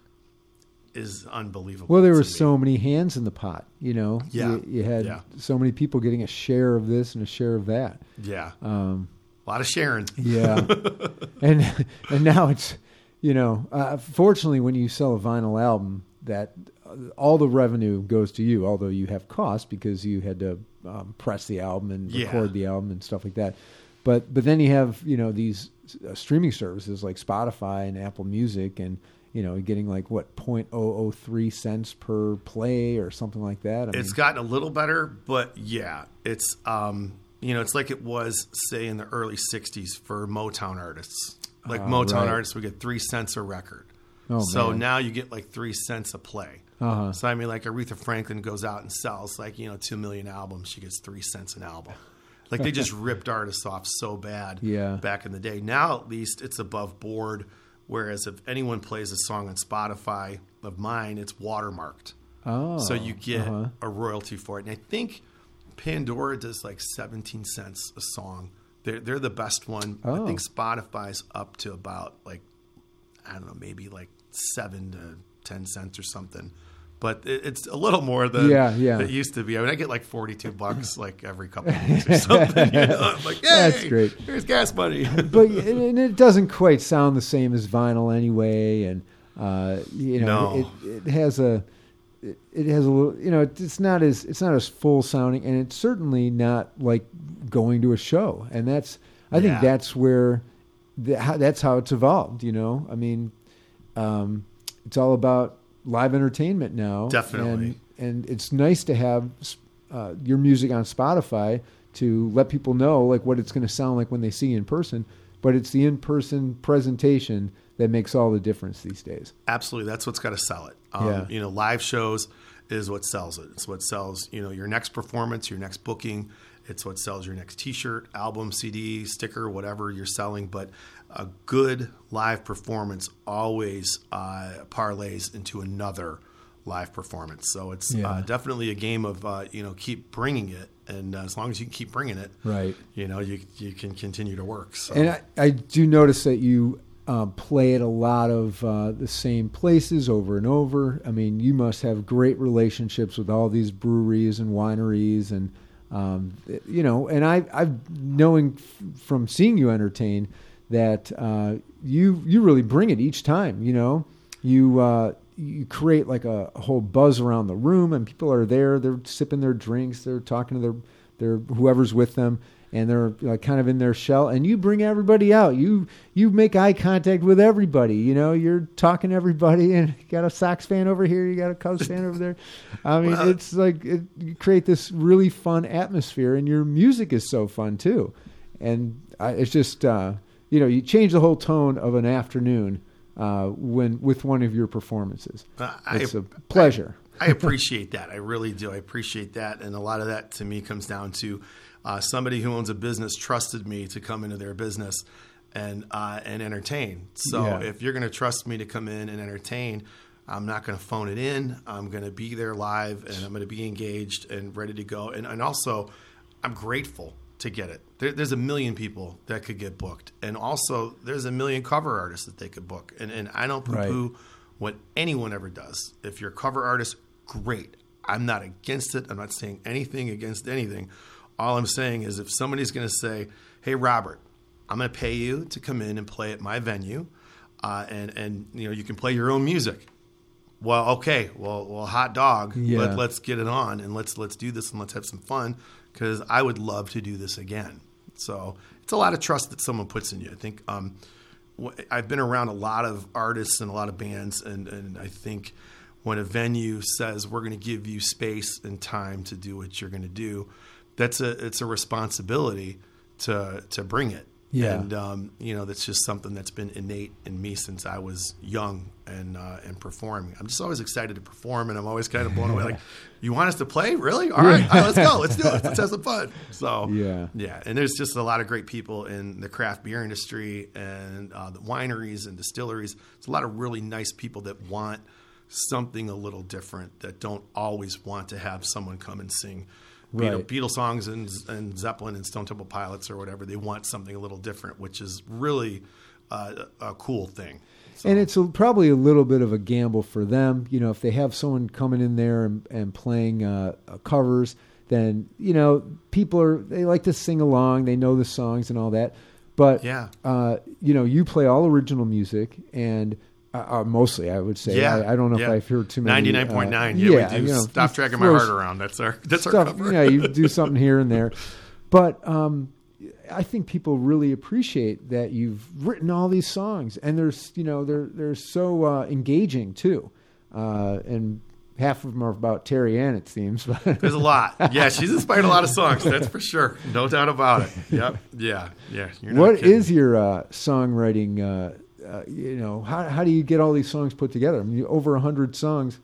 B: is unbelievable.
A: Well, there were so many hands in the pot. You know,
B: Yeah.
A: you, you had
B: Yeah.
A: so many people getting a share of this and a share of that.
B: yeah.
A: Um,
B: a lot of sharing.
A: Yeah, and and now it's you know, uh, fortunately, when you sell a vinyl album, that uh, all the revenue goes to you, although you have costs because you had to um, press the album and
B: Yeah.
A: record the album and stuff like that. But but then you have you know these uh, streaming services like Spotify and Apple Music and. You know, getting like what 0.003 cents per play or something like that. I
B: It's
A: mean,
B: gotten a little better, but yeah, it's um, you know, it's like it was say in the early '60s for Motown artists. Like
A: Oh,
B: Motown
A: right.
B: artists would get three cents a record.
A: Oh,
B: so
A: man.
B: now you get like three cents a play.
A: Uh-huh.
B: So I mean, like Aretha Franklin goes out and sells like you know two million albums, she gets three cents an album. Like they just ripped artists off so bad
A: Yeah.
B: back in the day. Now at least it's above board. Whereas if anyone plays a song on Spotify of mine, it's watermarked.
A: oh,
B: So you get
A: uh-huh.
B: a royalty for it. And I think Pandora does like 17 cents a song. They're, they're the best one. I
A: Oh.
B: think Spotify's up to about like, I don't know, maybe like seven to 10 cents or something. But it, it's a little more than
A: Yeah, yeah.
B: it used to be. I mean, I get like 42 bucks like every couple of weeks or something. You know? I'm like, hey,
A: That's great.
B: here's gas money.
A: but and it doesn't quite sound the same as vinyl anyway, and uh, you know
B: No.
A: it, it has a it, it has a little you know it's not as it's not as full sounding, and it's certainly not like going to a show, and that's I think
B: Yeah.
A: that's where the, how, that's how it's evolved. You know, I mean, um, it's all about live entertainment now,
B: Definitely.
A: and and it's nice to have uh, your music on Spotify to let people know like what it's going to sound like when they see you in person. But it's the in-person presentation that makes all the difference these days.
B: Absolutely, that's what's got to sell it. Um,
A: Yeah.
B: You know, live shows is what sells it. It's what sells you know your next performance, your next booking. It's what sells your next T-shirt, album, CD, sticker, whatever you're selling. But a good live performance always uh, parlays into another live performance. So it's
A: Yeah.
B: uh, definitely a game of uh, you know keep bringing it, and uh, as long as you can keep bringing it,
A: Right.
B: You know, you you can continue to work. So.
A: And I, I do notice that you um, play at a lot of uh, the same places over and over. I mean, you must have great relationships with all these breweries and wineries, and um, you know. And I, I've knowing f- from seeing you entertain that uh, you you really bring it each time. You know, you uh, you create like a, a whole buzz around the room, and people are there. They're sipping their drinks. They're talking to their their whoever's with them and they're like kind of in their shell and you bring everybody out. You you make eye contact with everybody you know? You're talking to everybody and you got a sox fan over here you got a cubs fan over there. I mean
B: Well-
A: it's like it, you create this really fun atmosphere and your music is so fun too. And I, it's just uh, you know you change the whole tone of an afternoon uh, when with one of your performances.
B: Uh,
A: it's a pleasure.
B: I appreciate that. I really do. I appreciate that, and a lot of that to me comes down to uh, somebody who owns a business trusted me to come into their business and uh, and entertain. So
A: Yeah.
B: if you're going to trust me to come in and entertain, I'm not going to phone it in. I'm going to be there live, and I'm going to be engaged and ready to go. And and also, I'm grateful to get it. There, there's a million people that could get booked, and also there's a million cover artists that they could book. And and I don't poo
A: Right.
B: poo what anyone ever does. If you're a cover artist, great. I'm not against it. I'm not saying anything against anything. All I'm saying is if somebody's going to say, "Hey, Robert, I'm going to pay you to come in and play at my venue, uh, and and you know you can play your own music." Well, okay. Well, well, hot dog.
A: Yeah.
B: Let, let's get it on and let's let's do this and let's have some fun because I would love to do this again. So it's a lot of trust that someone puts in you. I think um, I've been around a lot of artists and a lot of bands, and, and I think when a venue says we're going to give you space and time to do what you're going to do, that's a it's a responsibility to to bring it.
A: Yeah.
B: And um, you know that's just something that's been innate in me since I was young and uh, and performing. I'm just always excited to perform, and I'm always kind of blown away. Like, you want us to play? Really? All right, all right, let's go. Let's do it. Let's have some fun. So
A: Yeah.
B: yeah. And there's just a lot of great people in the craft beer industry and uh, the wineries and distilleries. It's a lot of really nice people that want something a little different that don't always want to have someone come and sing. Beatle,
A: Right.
B: Beatles songs and, and Zeppelin and Stone Temple Pilots or whatever. They want something a little different, which is really uh, a cool thing. So-
A: And it's a, probably a little bit of a gamble for them. You know, if they have someone coming in there and, and playing uh, uh, covers, then you know people are they like to sing along. They know the songs and all that. But
B: Yeah.
A: uh, you know, you play all original music and. Uh, uh, mostly, I would say.
B: Yeah,
A: I, I don't know
B: yeah.
A: if I've heard too many.
B: Ninety nine point nine.
A: uh,
B: Yeah, we do.
A: you know,
B: Stop dragging my heart around. That's our that's our
A: stuff.
B: cover.
A: Yeah, you do something here and there, but um, I think people really appreciate that you've written all these songs, and there's you know they're they're so uh, engaging too, uh, and half of them are about Terry Ann it seems. But
B: There's a lot. Yeah, she's inspired a lot of songs. That's for sure. No doubt about it. Yep. Yeah. Yeah.
A: What
B: kidding.
A: is your uh, songwriting? Uh, uh, you know, how how do you get all these songs put together? I mean, over a hundred songs,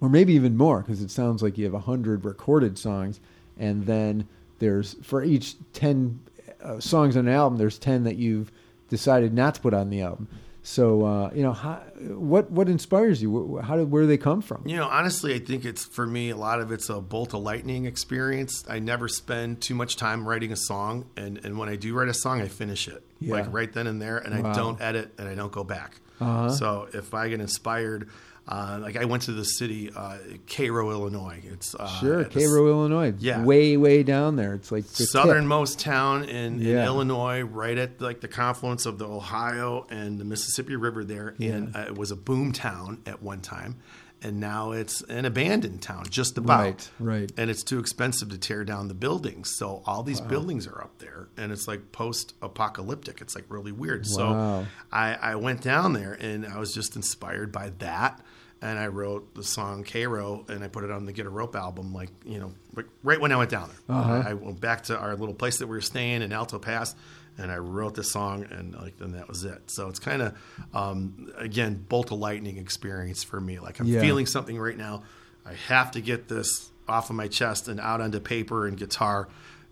A: or maybe even more, because it sounds like you have a hundred recorded songs, and then there's for each ten uh, songs on an album, there's ten that you've decided not to put on the album. So uh, you know, how, what what inspires you? How did where do they come from?
B: You know, honestly, I think it's for me. A lot of it's a bolt of lightning experience. I never spend too much time writing a song, and and when I do write a song, I finish it
A: Yeah.
B: like right then and there, and
A: Wow.
B: I don't edit and I don't go back.
A: Uh-huh.
B: So if I get inspired, uh, like I went to the city, uh, Cairo, Illinois. It's uh,
A: Sure,
B: at the
A: Cairo, Illinois.
B: Yeah.
A: way way down there. It's like the tip.
B: southernmost town in, in
A: Yeah.
B: Illinois, right at like the confluence of the Ohio and the Mississippi River there. And uh, it was a boom town at one time, and now it's an abandoned town, just about.
A: Right, right.
B: And it's too expensive to tear down the buildings, so all these buildings are up there, and it's like post-apocalyptic. It's like really weird.
A: Wow.
B: So I, I went down there, and I was just inspired by that. And I wrote the song Cairo, and I put it on the Get a Rope album, like you know, like right when I went down there.
A: Uh-huh.
B: I went back to our little place that we were staying in Alto Pass, and I wrote this song, and like then that was it. So it's kind of um, again bolt of lightning experience for me. Like I'm
A: Yeah.
B: feeling something right now. I have to get this off of my chest and out onto paper and guitar,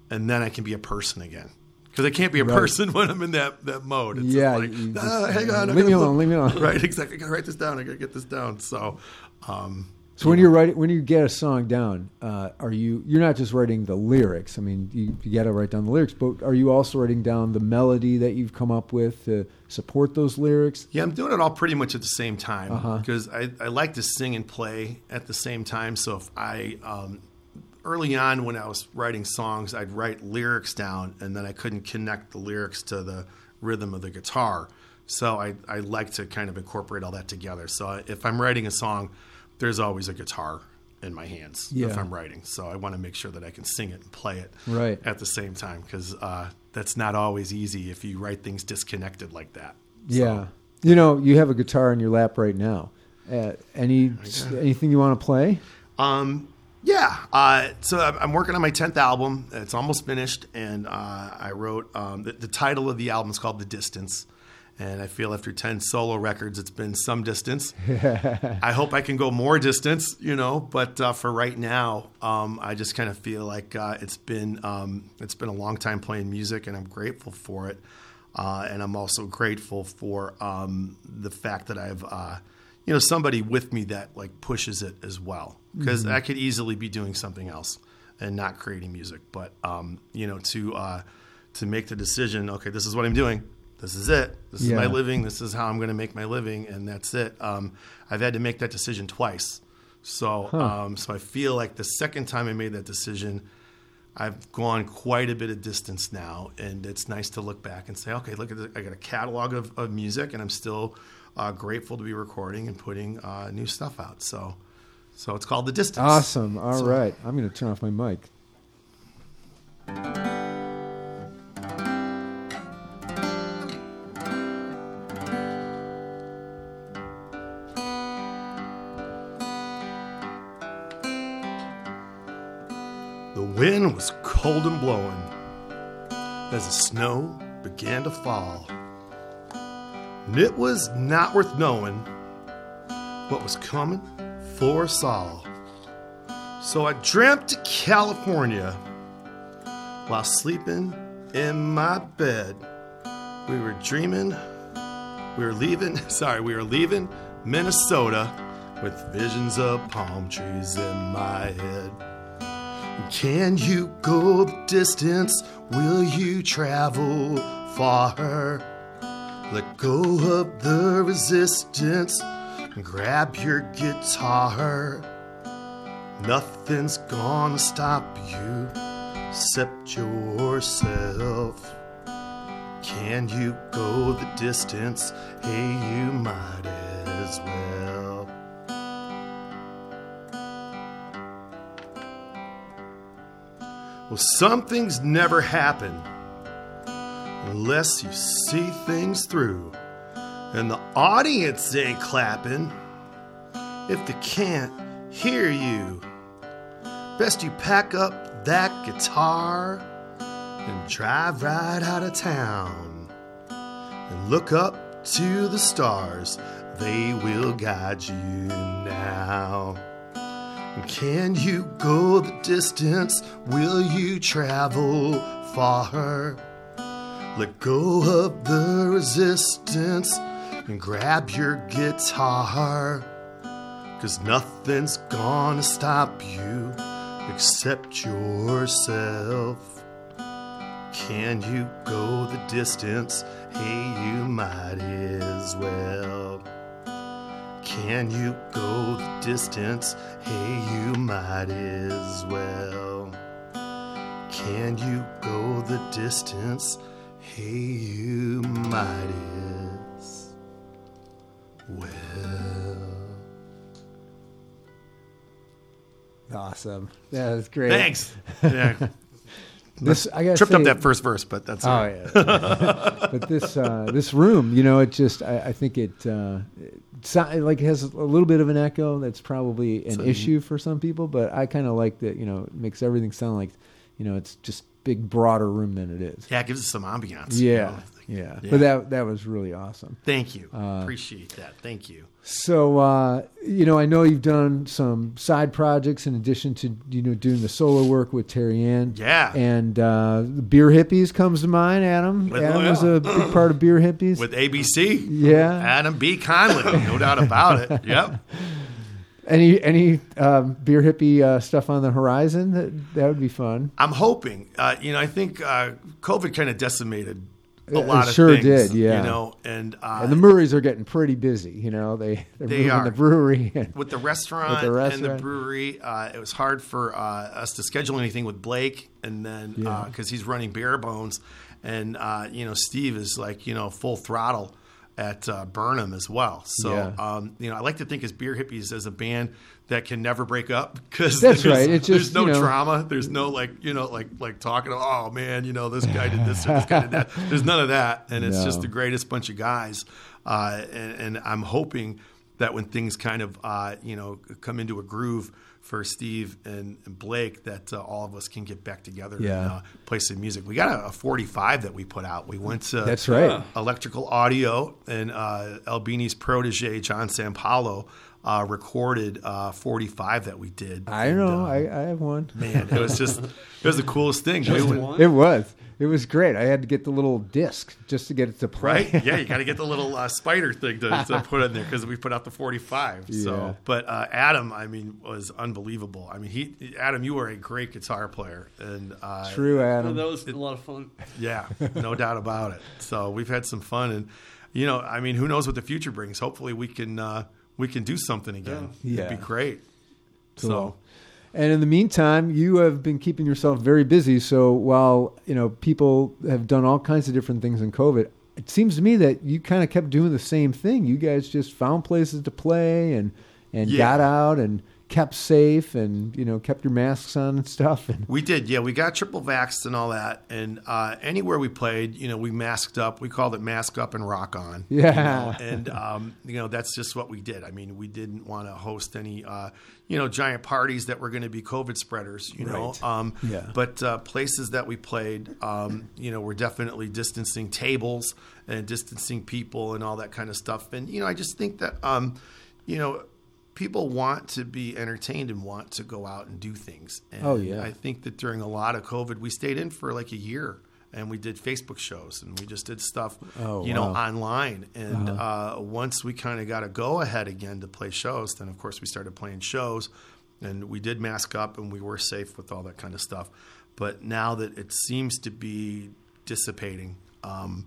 B: and then I can be a person again. Because I can't be a
A: Right.
B: person when I'm in that, that mode. It's
A: Yeah,
B: like,
A: you
B: "Ah,
A: just-
B: hang on,
A: leave me alone, leave me alone.
B: Right, exactly. I gotta write this down. I gotta get this down. So, um,
A: So when you're writing, when you get a song down, uh, are you you're not just writing the lyrics? I mean, you, you got to write down the lyrics, but are you also writing down the melody that you've come up with to support those lyrics?
B: Yeah, I'm doing it all pretty much at the same time
A: Uh-huh.
B: because I, I like to sing and play at the same time. So if I um, early on when I was writing songs, I'd write lyrics down and then I couldn't connect the lyrics to the rhythm of the guitar. So I, I like to kind of incorporate all that together. So if I'm writing a song, there's always a guitar in my hands
A: Yeah.
B: if I'm writing. So I want to make sure that I can sing it and play it
A: Right.
B: at the same time because uh, that's not always easy if you write things disconnected like that. So-
A: Yeah, you know, you have a guitar in your lap right now. Uh, any anything you want to play?
B: Um, yeah. Uh, so I'm working on my tenth album. It's almost finished, and uh, I wrote um, the, the title of the album is called "The Distance." And I feel after ten solo records, it's been some distance. I hope I can go more distance, you know. But uh, for right now, um, I just kind of feel like uh, it's been um, it's been a long time playing music, and I'm grateful for it. Uh, and I'm also grateful for um, the fact that I've uh, you know somebody with me that like pushes it as well because I could easily be doing something else and not creating music. But um, you know to uh, to make the decision, okay, this is what I'm doing. This is it. This is my living. This is how I'm going to make my living, and that's it. Um, I've had to make that decision twice, so um, so I feel like the second time I made that decision, I've gone quite a bit of distance now, and it's nice to look back and say, okay, look at this. I got a catalog of, of music, and I'm still uh, grateful to be recording and putting uh, new stuff out. So, so it's called the distance.
A: Awesome. All right,
B: So-
A: I'm going to turn off my mic.
B: The wind was cold and blowing as the snow began to fall. And it was not worth knowing what was coming for us all. So I dreamt to California while sleeping in my bed. We were dreaming, we were leaving, sorry, we were leaving Minnesota with visions of palm trees in my head. Can you go the distance? Will you travel far? Let go of the resistance grab your guitar. Nothing's gonna stop you except yourself. Can you go the distance? Hey, you might as well. Well, some things never happen unless you see things through. And the audience ain't clapping if they can't hear you. Best you pack up that guitar and drive right out of town and look up to the stars. They will guide you now. Can you go the distance? Will you travel far? Let go of the resistance and grab your guitar. Cause nothing's gonna stop you except yourself. Can you go the distance? Hey, you might as well. Can you go the distance? Hey, you might as well. Can you go the distance? Hey, you might as well.
A: Awesome. Yeah, that's great.
B: Thanks. Yeah.
A: This I got
B: Tripped up that first verse, but that's
A: Oh
B: all right.
A: yeah. but this uh, this room, you know, it just I, I think it, uh, it so, it, like has a little bit of an echo. That's probably an
B: So-
A: issue for some people, but I kind of like that. You know, it makes everything sound like you know it's just big broader room than it is.
B: Yeah, it gives us some ambiance. you
A: Yeah,
B: know.
A: yeah.
B: Yeah.
A: But that that was really awesome.
B: Thank you.
A: Uh,
B: Appreciate that. Thank you.
A: So uh, you know, I know you've done some side projects in addition to you know doing the solo work with Terry Ann.
B: Yeah.
A: And uh, the Beer Hippies comes to mind. Adam.
B: With-
A: Adam was a big part of Beer Hippies.
B: With ABC.
A: Yeah.
B: Adam B. Conley. No doubt about it. Yep.
A: Any any um, beer hippie uh, stuff on the horizon? That that would be fun.
B: I'm hoping. Uh, you know, I think uh, COVID kind of decimated a
A: It
B: lot of
A: sure did, yeah.
B: You know, and, uh,
A: And the Murrays are getting pretty busy. You know, they they're
B: They are.
A: the brewery. And,
B: with the restaurant,
A: With the
B: and the brewery, uh, it was hard for uh, us to schedule anything with Blake, and then
A: Yeah.
B: because he's running Bare Bones, and uh, you know Steve is like you know full throttle at uh, Burnham as well. So
A: Yeah.
B: um, you know I like to think as Beer Hippies as a band that can never break up because
A: That's
B: there's,
A: right. It's
B: there's
A: just,
B: no
A: you know-
B: drama. There's no like you know like like talking. Oh man, you know this guy did this or this guy did that. There's none of that, and it's
A: No.
B: just the greatest bunch of guys. Uh, and, and I'm hoping that when things kind of uh, you know come into a groove for Steve and, and Blake, that uh, all of us can get back together
A: Yeah.
B: and uh, play some music. We got a, a 45 that we put out. We went to
A: That's right.
B: Electrical Audio and uh, Albini's protege John San Paolo uh, recorded uh, 45 that we did.
A: I
B: And,
A: know.
B: uh,
A: I, I have one.
B: man, it was just it was the coolest thing. We went-
A: It was. It was great. I had to get the little disc just to get it to play.
B: right? Yeah, you got to get the little uh, spider thing to, to put in there because we put out the 45.
A: Yeah.
B: So, but uh, Adam, I mean, was unbelievable. I mean, he Adam, you are a great guitar player, and uh,
A: True,
C: Well,
A: Adam.
C: that was a lot of fun.
B: Yeah, no doubt about it. So we've had some fun, and you know, I mean, who knows what the future brings? Hopefully, we can uh, we can do something again.
A: Yeah.
B: It'd be great.
A: Cool.
B: So
A: And in the meantime, you have been keeping yourself very busy. So while you know people have done all kinds of different things in COVID, it seems to me that you kind of kept doing the same thing. You guys just found places to play and and
B: Yeah.
A: got out and kept safe and you know kept your masks on and stuff. And
B: We did, yeah. We got triple vaxxed and all that, and uh, anywhere we played, you know, we masked up. We called it mask up and rock on. you
A: Yeah.
B: know, and um, you know that's just what we did. I mean, we didn't want to host any, uh, you know, giant parties that were going to be COVID spreaders. You know,
A: Right.
B: um,
A: Yeah.
B: But uh, places that we played, um, you know, were definitely distancing tables and distancing people and all that kind of stuff. And you know, I just think that, um, you know. People want to be entertained and want to go out and do things. And
A: Oh, yeah.
B: I think that during a lot of COVID, we stayed in for like a year and we did Facebook shows and we just did stuff,
A: Oh,
B: you know,
A: wow. Uh-huh.
B: online. And uh once we kind of got a go ahead again to play shows, then of course we started playing shows and we did mask up and we were safe with all that kind of stuff. But now that it seems to be dissipating, um,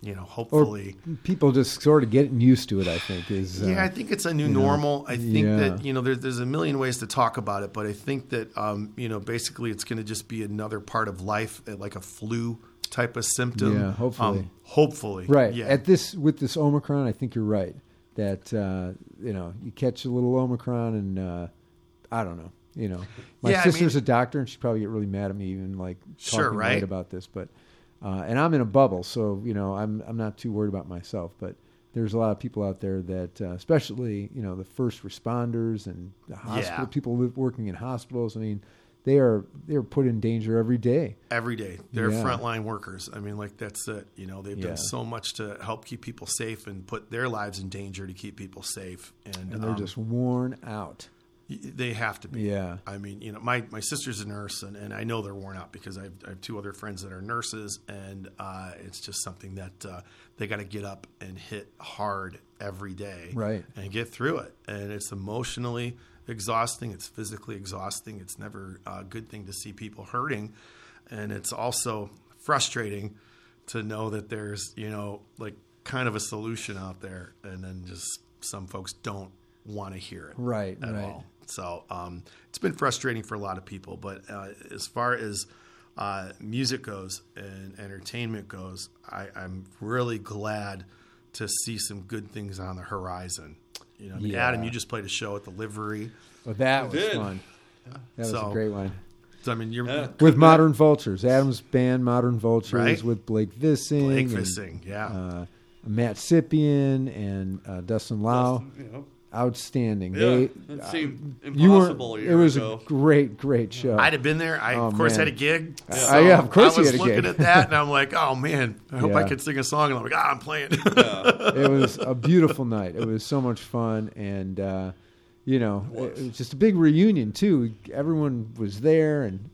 B: you know,
A: or
B: hopefully.
A: people just sort of getting used to it. I think is uh,
B: Yeah, I think it's a new normal. I think
A: yeah.
B: that you know there's there's a million ways to talk about it, but I think that um, you know basically it's going to just be another part of life, uh, like a flu type of symptom.
A: Yeah, hopefully.
B: Um, hopefully.
A: Right.
B: Yeah.
A: At this with this Omicron, I think you're right. That uh, you know, you catch a little Omicron, and uh, I don't know. You know, my
B: Yeah, I
A: sister's
B: mean-
A: a doctor, and she'd probably get really mad at me even like
B: Sure,
A: talking
B: right.
A: right about this. But uh, and I'm in a bubble, so you know, I'm I'm not too worried about myself. But there's a lot of people out there that, uh, especially you know, the first responders and the hospital
B: Yeah.
A: people working in hospitals. I mean, they are they are put in danger every day.
B: every day. They're
A: Yeah.
B: frontline workers. I mean, like that's it. You know, they've
A: Yeah.
B: done so much to help keep people safe and put their lives in danger to keep people safe. And,
A: And they're
B: um,
A: just worn out.
B: They have to be.
A: Yeah.
B: I mean, you know, my, my sister's a nurse, and, and I know they're worn out because I have, I have two other friends that are nurses, and uh, it's just something that uh, they got to get up and hit hard every day,
A: Right.
B: and get through it. And it's emotionally exhausting. It's physically exhausting. It's never a good thing to see people hurting, and it's also frustrating to know that there's you know like kind of a solution out there, and then just some folks don't want to hear it
A: Right,
B: at
A: right.
B: all. So um, it's been frustrating for a lot of people. But uh, as far as uh, music goes and entertainment goes, I, I'm really glad to see some good things on the horizon. You know, I mean,
A: Yeah.
B: Adam, you just played a show at the Livery.
A: Well, that was
C: did.
A: fun. That was
B: So-
A: a great one.
B: So, I mean, you're
C: Yeah.
A: With Modern Vultures, Adam's band Modern Vultures
B: Right.
A: with Blake Vissing,
B: Blake
A: and,
B: yeah.
A: uh, Matt Sipian and uh, Dustin Lau.
C: You know,
A: Outstanding.
C: yeah,
A: They,
C: it seemed
A: you
C: impossible.
A: were.
C: a
A: It was
C: ago.
A: a great, great show.
B: I'd have been there. I,
A: Oh,
B: of course,
A: man.
B: had a gig.
A: Yeah.
B: So
A: Uh, yeah, of course
B: I
A: you
B: was
A: had a
B: looking
A: gig.
B: at that, and I'm like, oh, man, I hope I
A: Yeah.
B: could sing a song. And I'm like, ah, I'm playing.
A: it was a beautiful night. It was so much fun, and uh, you know, it was. just a big reunion too. Everyone was there, and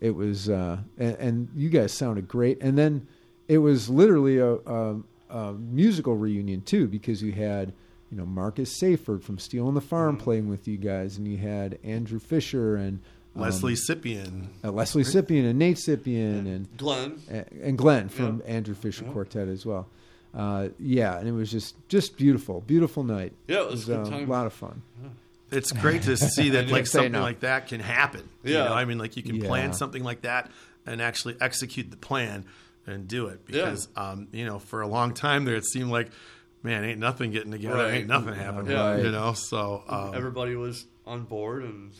A: it was, uh, and, and you guys sounded great. And then it was literally a, a, a musical reunion too, because you had. You know Marcus Sayford from Steel on the Farm playing with you guys, and you had Andrew Fisher and um,
B: Leslie Sipian.
A: uh, Leslie Sipian and Nate Sipian and
C: Glenn.
A: and Glenn from
C: Yeah.
A: Andrew Fisher
C: Yeah.
A: Quartet as well. Uh, yeah, and it was just just beautiful, beautiful night.
C: Yeah, it was
A: uh,
C: time.
A: a lot of fun.
B: It's great to see that like something
A: no.
B: like that can happen. You
C: Yeah.
B: know, I mean, like you can plan something like that and actually execute the plan and do it. Because um, you know, for a long time there, it seemed like, man, ain't nothing getting together,
C: Right.
B: ain't nothing happening.
C: Yeah.
B: You know, so um,
C: Everybody was on board, and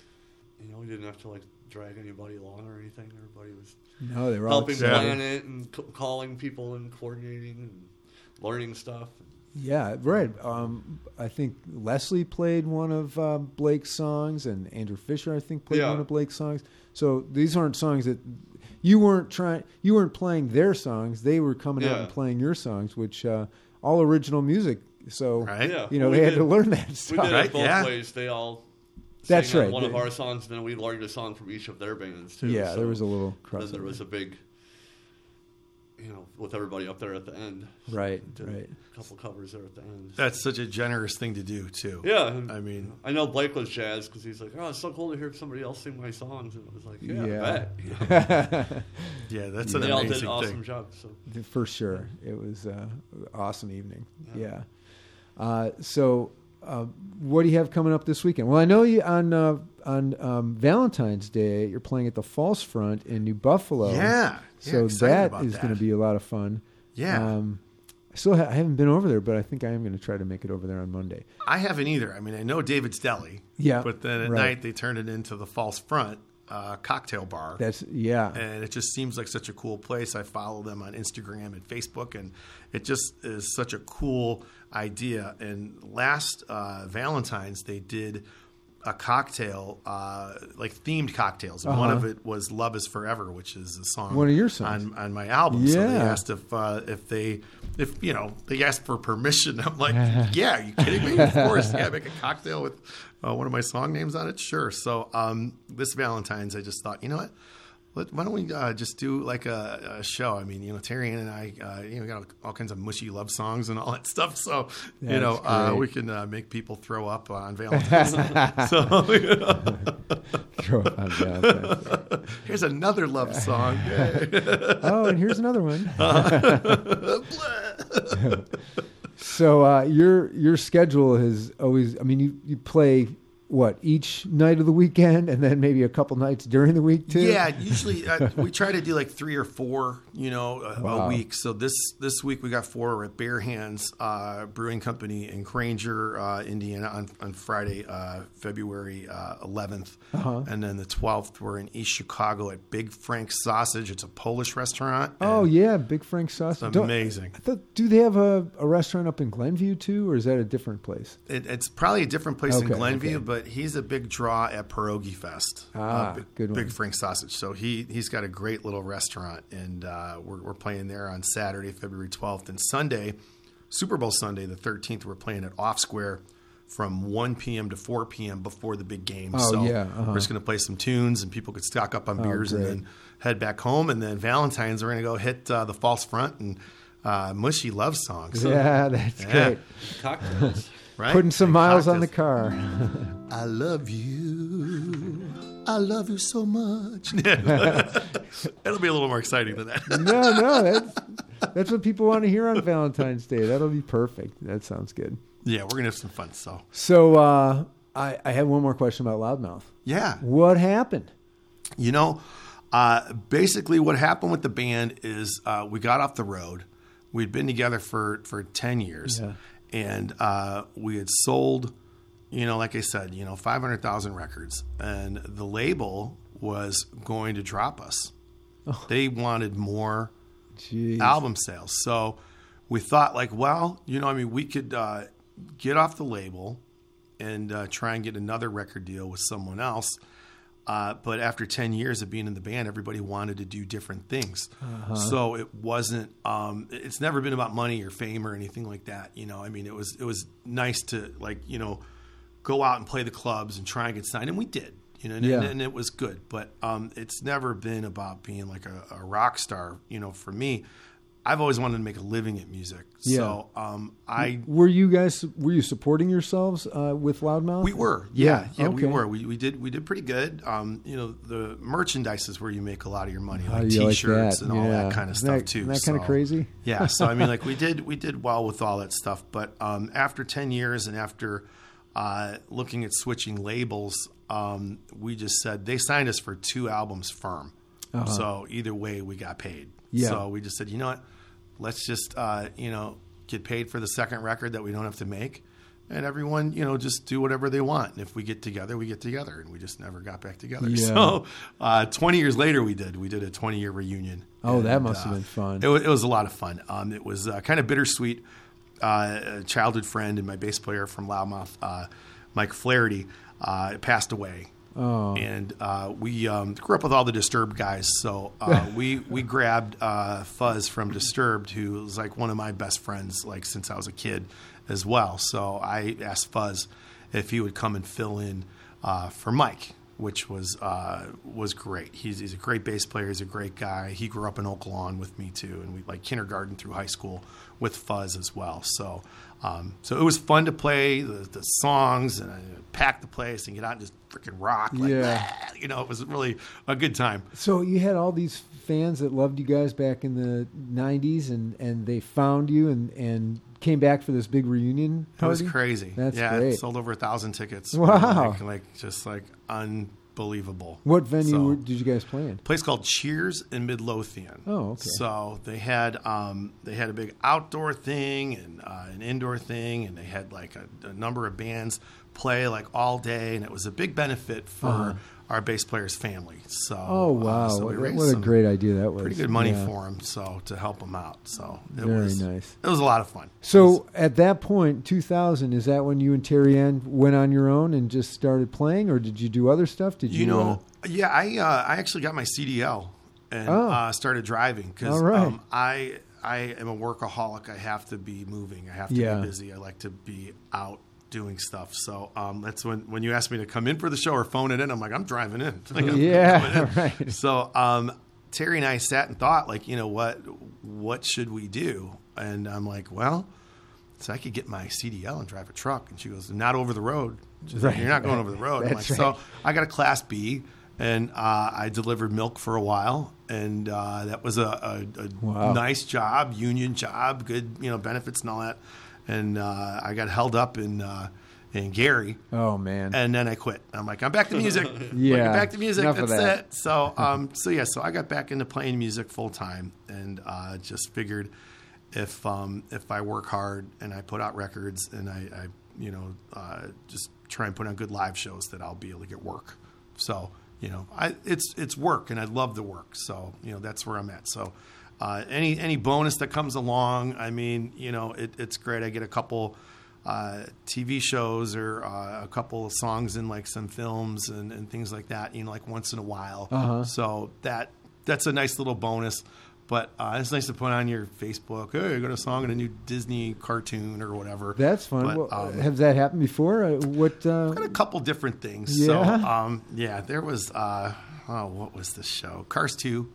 C: you know, we didn't have to like drag anybody along or anything. Everybody was
A: No, they were
C: helping
A: excited.
C: plan it and c- calling people and coordinating and learning stuff.
A: Yeah, right. Um, I think Leslie played one of uh, Blake's songs, and Andrew Fisher, I think, played
C: Yeah.
A: one of Blake's songs. So these aren't songs that you weren't trying. You weren't playing their songs; they were coming out and playing your songs, which uh, all original music. So
B: Right.
C: Yeah,
A: you know
C: we
A: they had to learn that
C: We
A: stuff.
C: did
B: Right,
C: it both
B: yeah.
C: ways. They all
A: That's
C: sang
A: right.
C: one of our songs, then we learned a song from each of their bands too.
A: Yeah,
C: so
A: there was a little
C: Then
A: crossover.
C: there was a big, you know, with everybody up there at the end.
A: Right,
C: Did
A: right.
C: A couple covers there at the end.
B: that's such a generous thing to do too.
C: yeah, and
B: I mean,
C: I know Blake was jazzed because he's like, "Oh, it's so cool to hear somebody else sing my songs," and I was like, "Yeah,
A: Yeah.
C: I bet."
B: yeah, that's
C: And
B: an
C: they all did an awesome
B: thing.
C: job. So
A: For sure, it was uh, an awesome evening. Yeah. Uh, so, uh, what do you have coming up this weekend? Well, I know you on uh, on um, Valentine's Day you're playing at the False Front in New Buffalo.
B: Yeah,
A: So that is going to be a lot of fun.
B: Yeah.
A: Um, I still ha- I haven't been over there, but I think I am going to try to make it over there on Monday.
B: I haven't either. I mean, I know David's Deli.
A: Yeah,
B: But then at
A: right.
B: night they turned it into the False Front uh, cocktail bar.
A: That's yeah.
B: and it just seems like such a cool place. I follow them on Instagram and Facebook, and it just is such a cool idea. And last uh, Valentine's, they did a cocktail, uh, like themed cocktails, and one
A: Uh-huh.
B: of it was "Love Is Forever," which is a song
A: One of your songs.
B: on, on my album. So they asked if uh, if they if you know they asked for permission. I'm like, yeah, are you kidding me? Of course, yeah, make a cocktail with uh, one of my song names on it. Sure. So um, this Valentine's, I just thought, you know what? Let, why don't we uh, just do like a, a show? I mean, you know, Terry Ann and I, uh, you know, got all kinds of mushy love songs and all that stuff. So, you know, uh, we can uh, make people throw up on Valentine's. so, you know,
A: Throw it on Valentine's Day.
B: here's another love song.
A: Oh, and here's another one. so uh, your your schedule has always. I mean, you you play what each night of the weekend, and then maybe a couple nights during the week too.
B: Yeah, usually uh, we try to do like three or four, you know, a,
A: Wow.
B: a week. So this this week we got four. At Bare Hands uh, Brewing Company in Granger, uh, Indiana, on, on Friday, uh, February uh, 11th,
A: Uh-huh.
B: and then the 12th we're in East Chicago at Big Frank Sausage. It's a Polish restaurant.
A: Oh yeah, Big Frank sausage.
B: it's amazing.
A: I thought, do they have a, a restaurant up in Glenview too, or is that a different place?
B: It, it's probably a different place in Glenview,
A: okay.
B: but he's a big draw at Pierogi Fest. Uh,
A: Ah,
B: big,
A: good one.
B: Big Frank Sausage. So he he's got a great little restaurant, and uh, we're we're playing there on Saturday, February twelfth, and Sunday, Super Bowl Sunday, the thirteenth. We're playing at Off Square from 1 p.m. to 4 p.m. before the big game.
A: Oh,
B: so
A: yeah, uh-huh.
B: we're just going to play some tunes, and people could stock up on beers, and then head back home. And then Valentine's, we're going to go hit uh, the false front and uh, mushy love songs.
A: yeah, that's
B: Yeah.
A: great.
C: Cocktails.
B: Right?
A: Putting some
B: And
A: miles on the car.
B: I love you. I love you so much. It'll be a little more exciting than that.
A: no, no, that's that's what people want to hear on Valentine's Day. That'll be perfect. That sounds good.
B: yeah, we're gonna have some fun. So
A: So uh, I, I had one more question about Loudmouth.
B: yeah,
A: What happened?
B: you know, uh, basically what happened with the band is uh, we got off the road. We'd been together for for ten years,
A: Yeah.
B: And uh, we had sold, you know, like I said, you know, five hundred thousand records, and the label was going to drop us. They wanted more
A: Jeez.
B: album sales. So we thought, like, well, you know, I mean, we could uh, get off the label and uh, try and get another record deal with someone else. Uh, but after 10 years of being in the band, everybody wanted to do different things. So it wasn't, um, it's never been about money or fame or anything like that. You know, I mean, it was, it was nice to like, you know, go out and play the clubs and try and get signed. And we did, you know, and,
A: Yeah.
B: and it was good. But um, it's never been about being like a, a rock star. You know, for me, I've always wanted to make a living at music.
A: Yeah.
B: So um, I
A: Were you guys were you supporting yourselves uh, with Loudmouth?
B: we were, yeah,
A: Yeah,
B: yeah, we were. We, we did we did pretty good. Um, you know, the merchandise is where you make a lot of your money, like T-shirts
A: that?
B: and all
A: Yeah.
B: that kind of
A: Isn't
B: stuff
A: that-
B: too.
A: isn't that kinda crazy?
B: Yeah. So I mean, like we did we did well with all that stuff, but um, after ten years and after uh, looking at switching labels, um, we just said they signed us for two albums firm. So either way, we got paid.
A: Uh-huh. Yeah.
B: So we just said, you know what, let's just uh, you know get paid for the second record that we don't have to make. And everyone, you know, just do whatever they want. And if we get together, we get together. And we just never got back together.
A: Yeah.
B: So, uh, 20 years later, we did. We did a 20 year reunion.
A: Oh, that
B: And,
A: must have
B: uh,
A: been fun.
B: It was, it was a lot of fun. Um, it was uh, kind of bittersweet. Uh, a childhood friend and my bass player from Loudmouth, uh, Mike Flaherty, uh, passed away.
A: Oh.
B: And uh, we um, grew up with all the Disturbed guys, so uh, we we grabbed uh, Fuzz from Disturbed, who was like one of my best friends, like since I was a kid, as well. So I asked Fuzz if he would come and fill in uh, for Mike, which was uh, was great. He's, he's a great bass player. He's a great guy. He grew up in Oak Lawn with me too, and we like kindergarten through high school with Fuzz as well. So um, so it was fun to play the, the songs and I pack the place and get out and just freaking rock. Like,
A: Yeah.
B: "Ah," you know, it was really a good time.
A: So you had all these fans that loved you guys back in the '90s, and, and they found you and, and came back for this big reunion
B: It was crazy.
A: That's
B: yeah,
A: great.
B: sold over a thousand tickets.
A: Wow.
B: Like, like just like unbelievable.
A: What venue
B: So-
A: did you guys play in?
B: place called Cheers in Midlothian.
A: Oh, okay.
B: So they had um, they had a big outdoor thing and uh, an indoor thing, and they had like a, a number of bands play like all day, and it was a big benefit for our bass player's family. So.
A: Oh
B: uh,
A: wow!
B: so
A: what, what a great idea that was.
B: pretty good money
A: Yeah.
B: for him, so to help him out. So it
A: Very
B: was
A: nice.
B: It was a lot of fun.
A: So at that point, 2000, is that when you and Terry Ann went on your own and just started playing, or did you do other stuff? Did you,
B: You know,
A: uh,
B: yeah, I uh, I actually got my CDL and
A: Oh.
B: uh, started driving because
A: right.
B: um, I I am a workaholic. I have to be moving. I have to
A: Yeah.
B: be busy. I like to be out doing stuff. So um, that's when when you asked me to come in for the show or phone it in. I'm like, I'm driving in. Like, I'm
A: Yeah,
B: in.
A: right.
B: So um, Terry and I sat and thought, like, you know what, what should we do? And I'm like, well. So I could get my CDL and drive a truck. And she goes, not over the road. She's like,
A: Right,
B: You're not going over the road. I'm like,
A: That's
B: so. I got a Class B, and uh, I delivered milk for a while, and uh, that was a, a, a
A: Wow.
B: nice job, union job, good you know benefits and all that. And uh, I got held up in uh, and Gary.
A: Oh man.
B: And then I quit. I'm like, I'm back to music.
A: Yeah,
B: Like, back to music. That's
A: that.
B: it. So, um, so yeah, so I got back into playing music full time, and uh, just figured if um, if I work hard and I put out records and I, I you know, uh, just try and put on good live shows, that I'll be able to get work. So, you know, I it's it's work, and I love the work. So, you know, that's where I'm at. So. Uh, any any bonus that comes along, I mean, you know, it, it's great. I get a couple uh, TV shows or uh, a couple of songs in like some films and, and things like that. You know, like once in a while.
A: Uh-huh.
B: So that that's a nice little bonus. But uh, it's nice to put on your Facebook. Hey, I got a song in a new Disney cartoon or whatever.
A: That's fun.
B: But,
A: well,
B: um,
A: has that happened before? Uh, what? Uh,
B: got a couple different things.
A: Yeah?
B: So um, yeah, there was uh, oh, what was the show? Cars Two.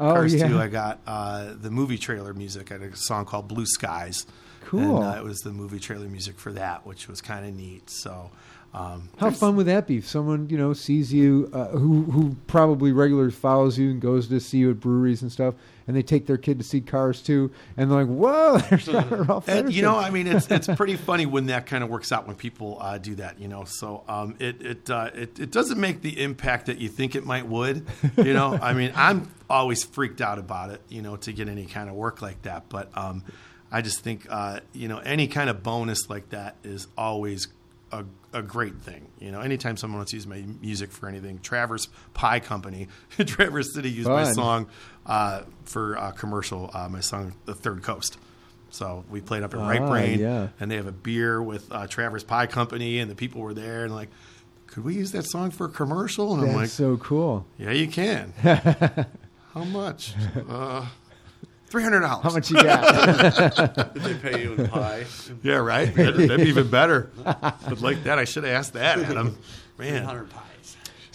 A: Oh,
B: Cars
A: yeah.
B: 2, I got uh, the movie trailer music. I had a song called Blue Skies.
A: Cool.
B: And uh, it was the movie trailer music for that, which was kind of neat. So, um,
A: How fun would that be? If someone you know sees you, uh, who who probably regularly follows you and goes to see you at breweries and stuff, and they take their kid to see Cars too, and they're like, "Whoa, there's Ralph
B: And, you know, I mean, it's it's pretty funny when that kind of works out when people uh, do that. You know, so um, it it, uh, it it doesn't make the impact that you think it might would. You know, I mean, I'm always freaked out about it. You know, to get any kind of work like that, but um, I just think uh, you know any kind of bonus like that is always a, a great thing. You know, anytime someone wants to use my music for anything, Traverse Pie Company, Traverse City used my song uh, for a commercial, uh, my song "The Third Coast." So we played up at Right
A: Ah,
B: Brain,
A: yeah.
B: and they have a beer with uh, Traverse Pie Company, and the people were there, and like, could we use that song for a commercial? And I'm like,
A: so cool.
B: yeah, you can. How much? Uh, Three hundred dollars.
A: How much you got?
C: Did they pay you in pie?
B: Yeah, right. That'd, that'd be even better. But like that, I should have asked that, Adam. Man,
C: 100 pies.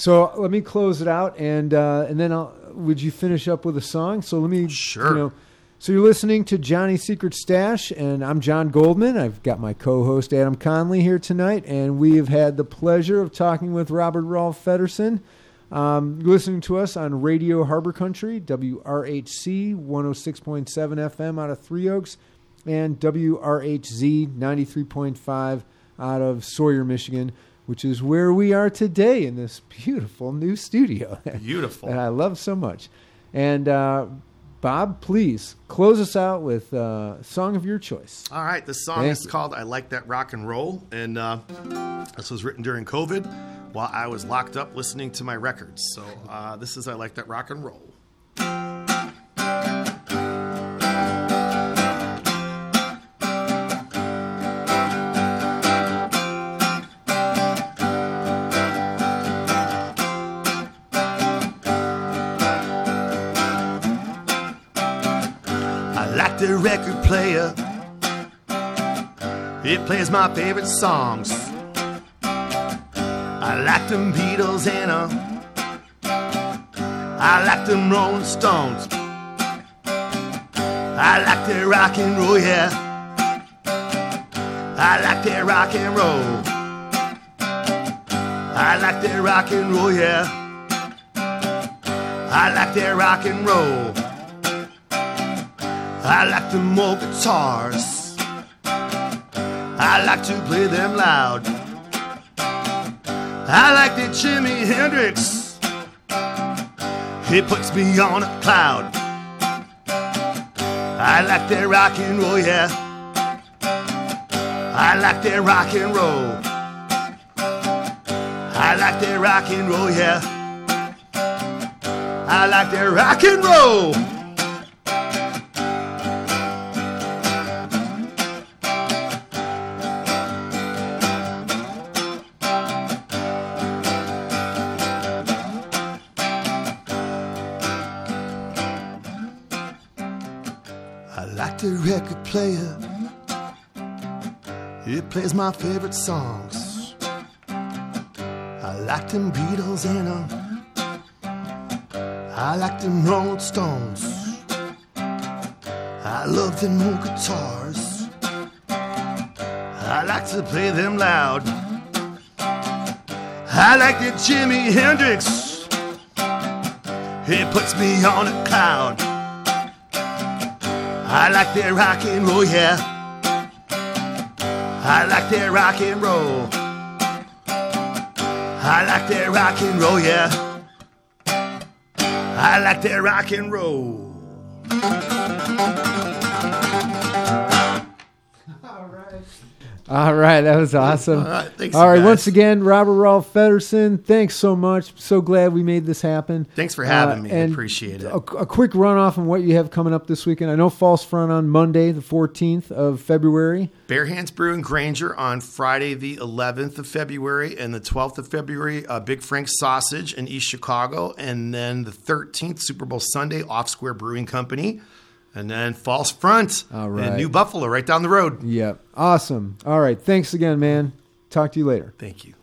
A: So let me close it out, and uh, and then I'll, would you finish up with a song? So let me
B: Sure.
A: You know, so you're listening to Johnny Secret Stash, and I'm John Goldman. I've got my co-host Adam Conley here tonight, and we have had the pleasure of talking with Robert Rolf Feddersen. Um, listening to us on Radio Harbor Country, WRHC 106.7 FM out of Three Oaks, and WRHZ 93.5 out of Sawyer, Michigan, which is where we are today in this beautiful new studio.
B: beautiful.
A: that I love so much. And uh, Bob, please close us out with uh, a song of your choice.
B: All right, the song
A: Thank
B: is
A: you.
B: called "I Like That Rock and Roll," and uh, this was written during COVID while I was locked up listening to my records. So uh, this is "I Like That Rock and Roll." Record player. It plays my favorite songs. I like them Beatles and uh, I like them Rolling Stones. I like their rock and roll, yeah. I like their rock and roll. I like their rock and roll, yeah. I like their rock and roll. I like them old guitars. I like to play them loud. I like the Jimi Hendrix. He puts me on a cloud. I like their rock and roll, yeah. I like their rock and roll. I like their rock and roll, yeah. I like their rock and roll. Player. It plays my favorite songs. I like them Beatles and um, I like them Rolling Stones. I love them old guitars. I like to play them loud. I like the Jimi Hendrix. It puts me on a cloud. I like that rock and roll, yeah. I like that rock and roll. I like that rock and roll, yeah. I like that rock and roll.
A: All right, that was awesome.
B: All right, thanks,
A: All right,
B: guys.
A: once again, Robert Rolf Feddersen, thanks so much. So glad we made this happen.
B: Thanks for having
A: Uh,
B: me. I
A: and
B: appreciate it.
A: A, a quick run off on what you have coming up this weekend. I know False Front on Monday, the 14th of February.
B: Bare Hands Brew and Granger on Friday, the 11th of February, and the 12th of February, uh, Big Frank's Sausage in East Chicago, and then the 13th, Super Bowl Sunday, Off Square Brewing Company, and then False Front
A: All right.
B: in New Buffalo, right down the road.
A: Yep. Awesome. All right. Thanks again, man. Talk to you later.
B: Thank you.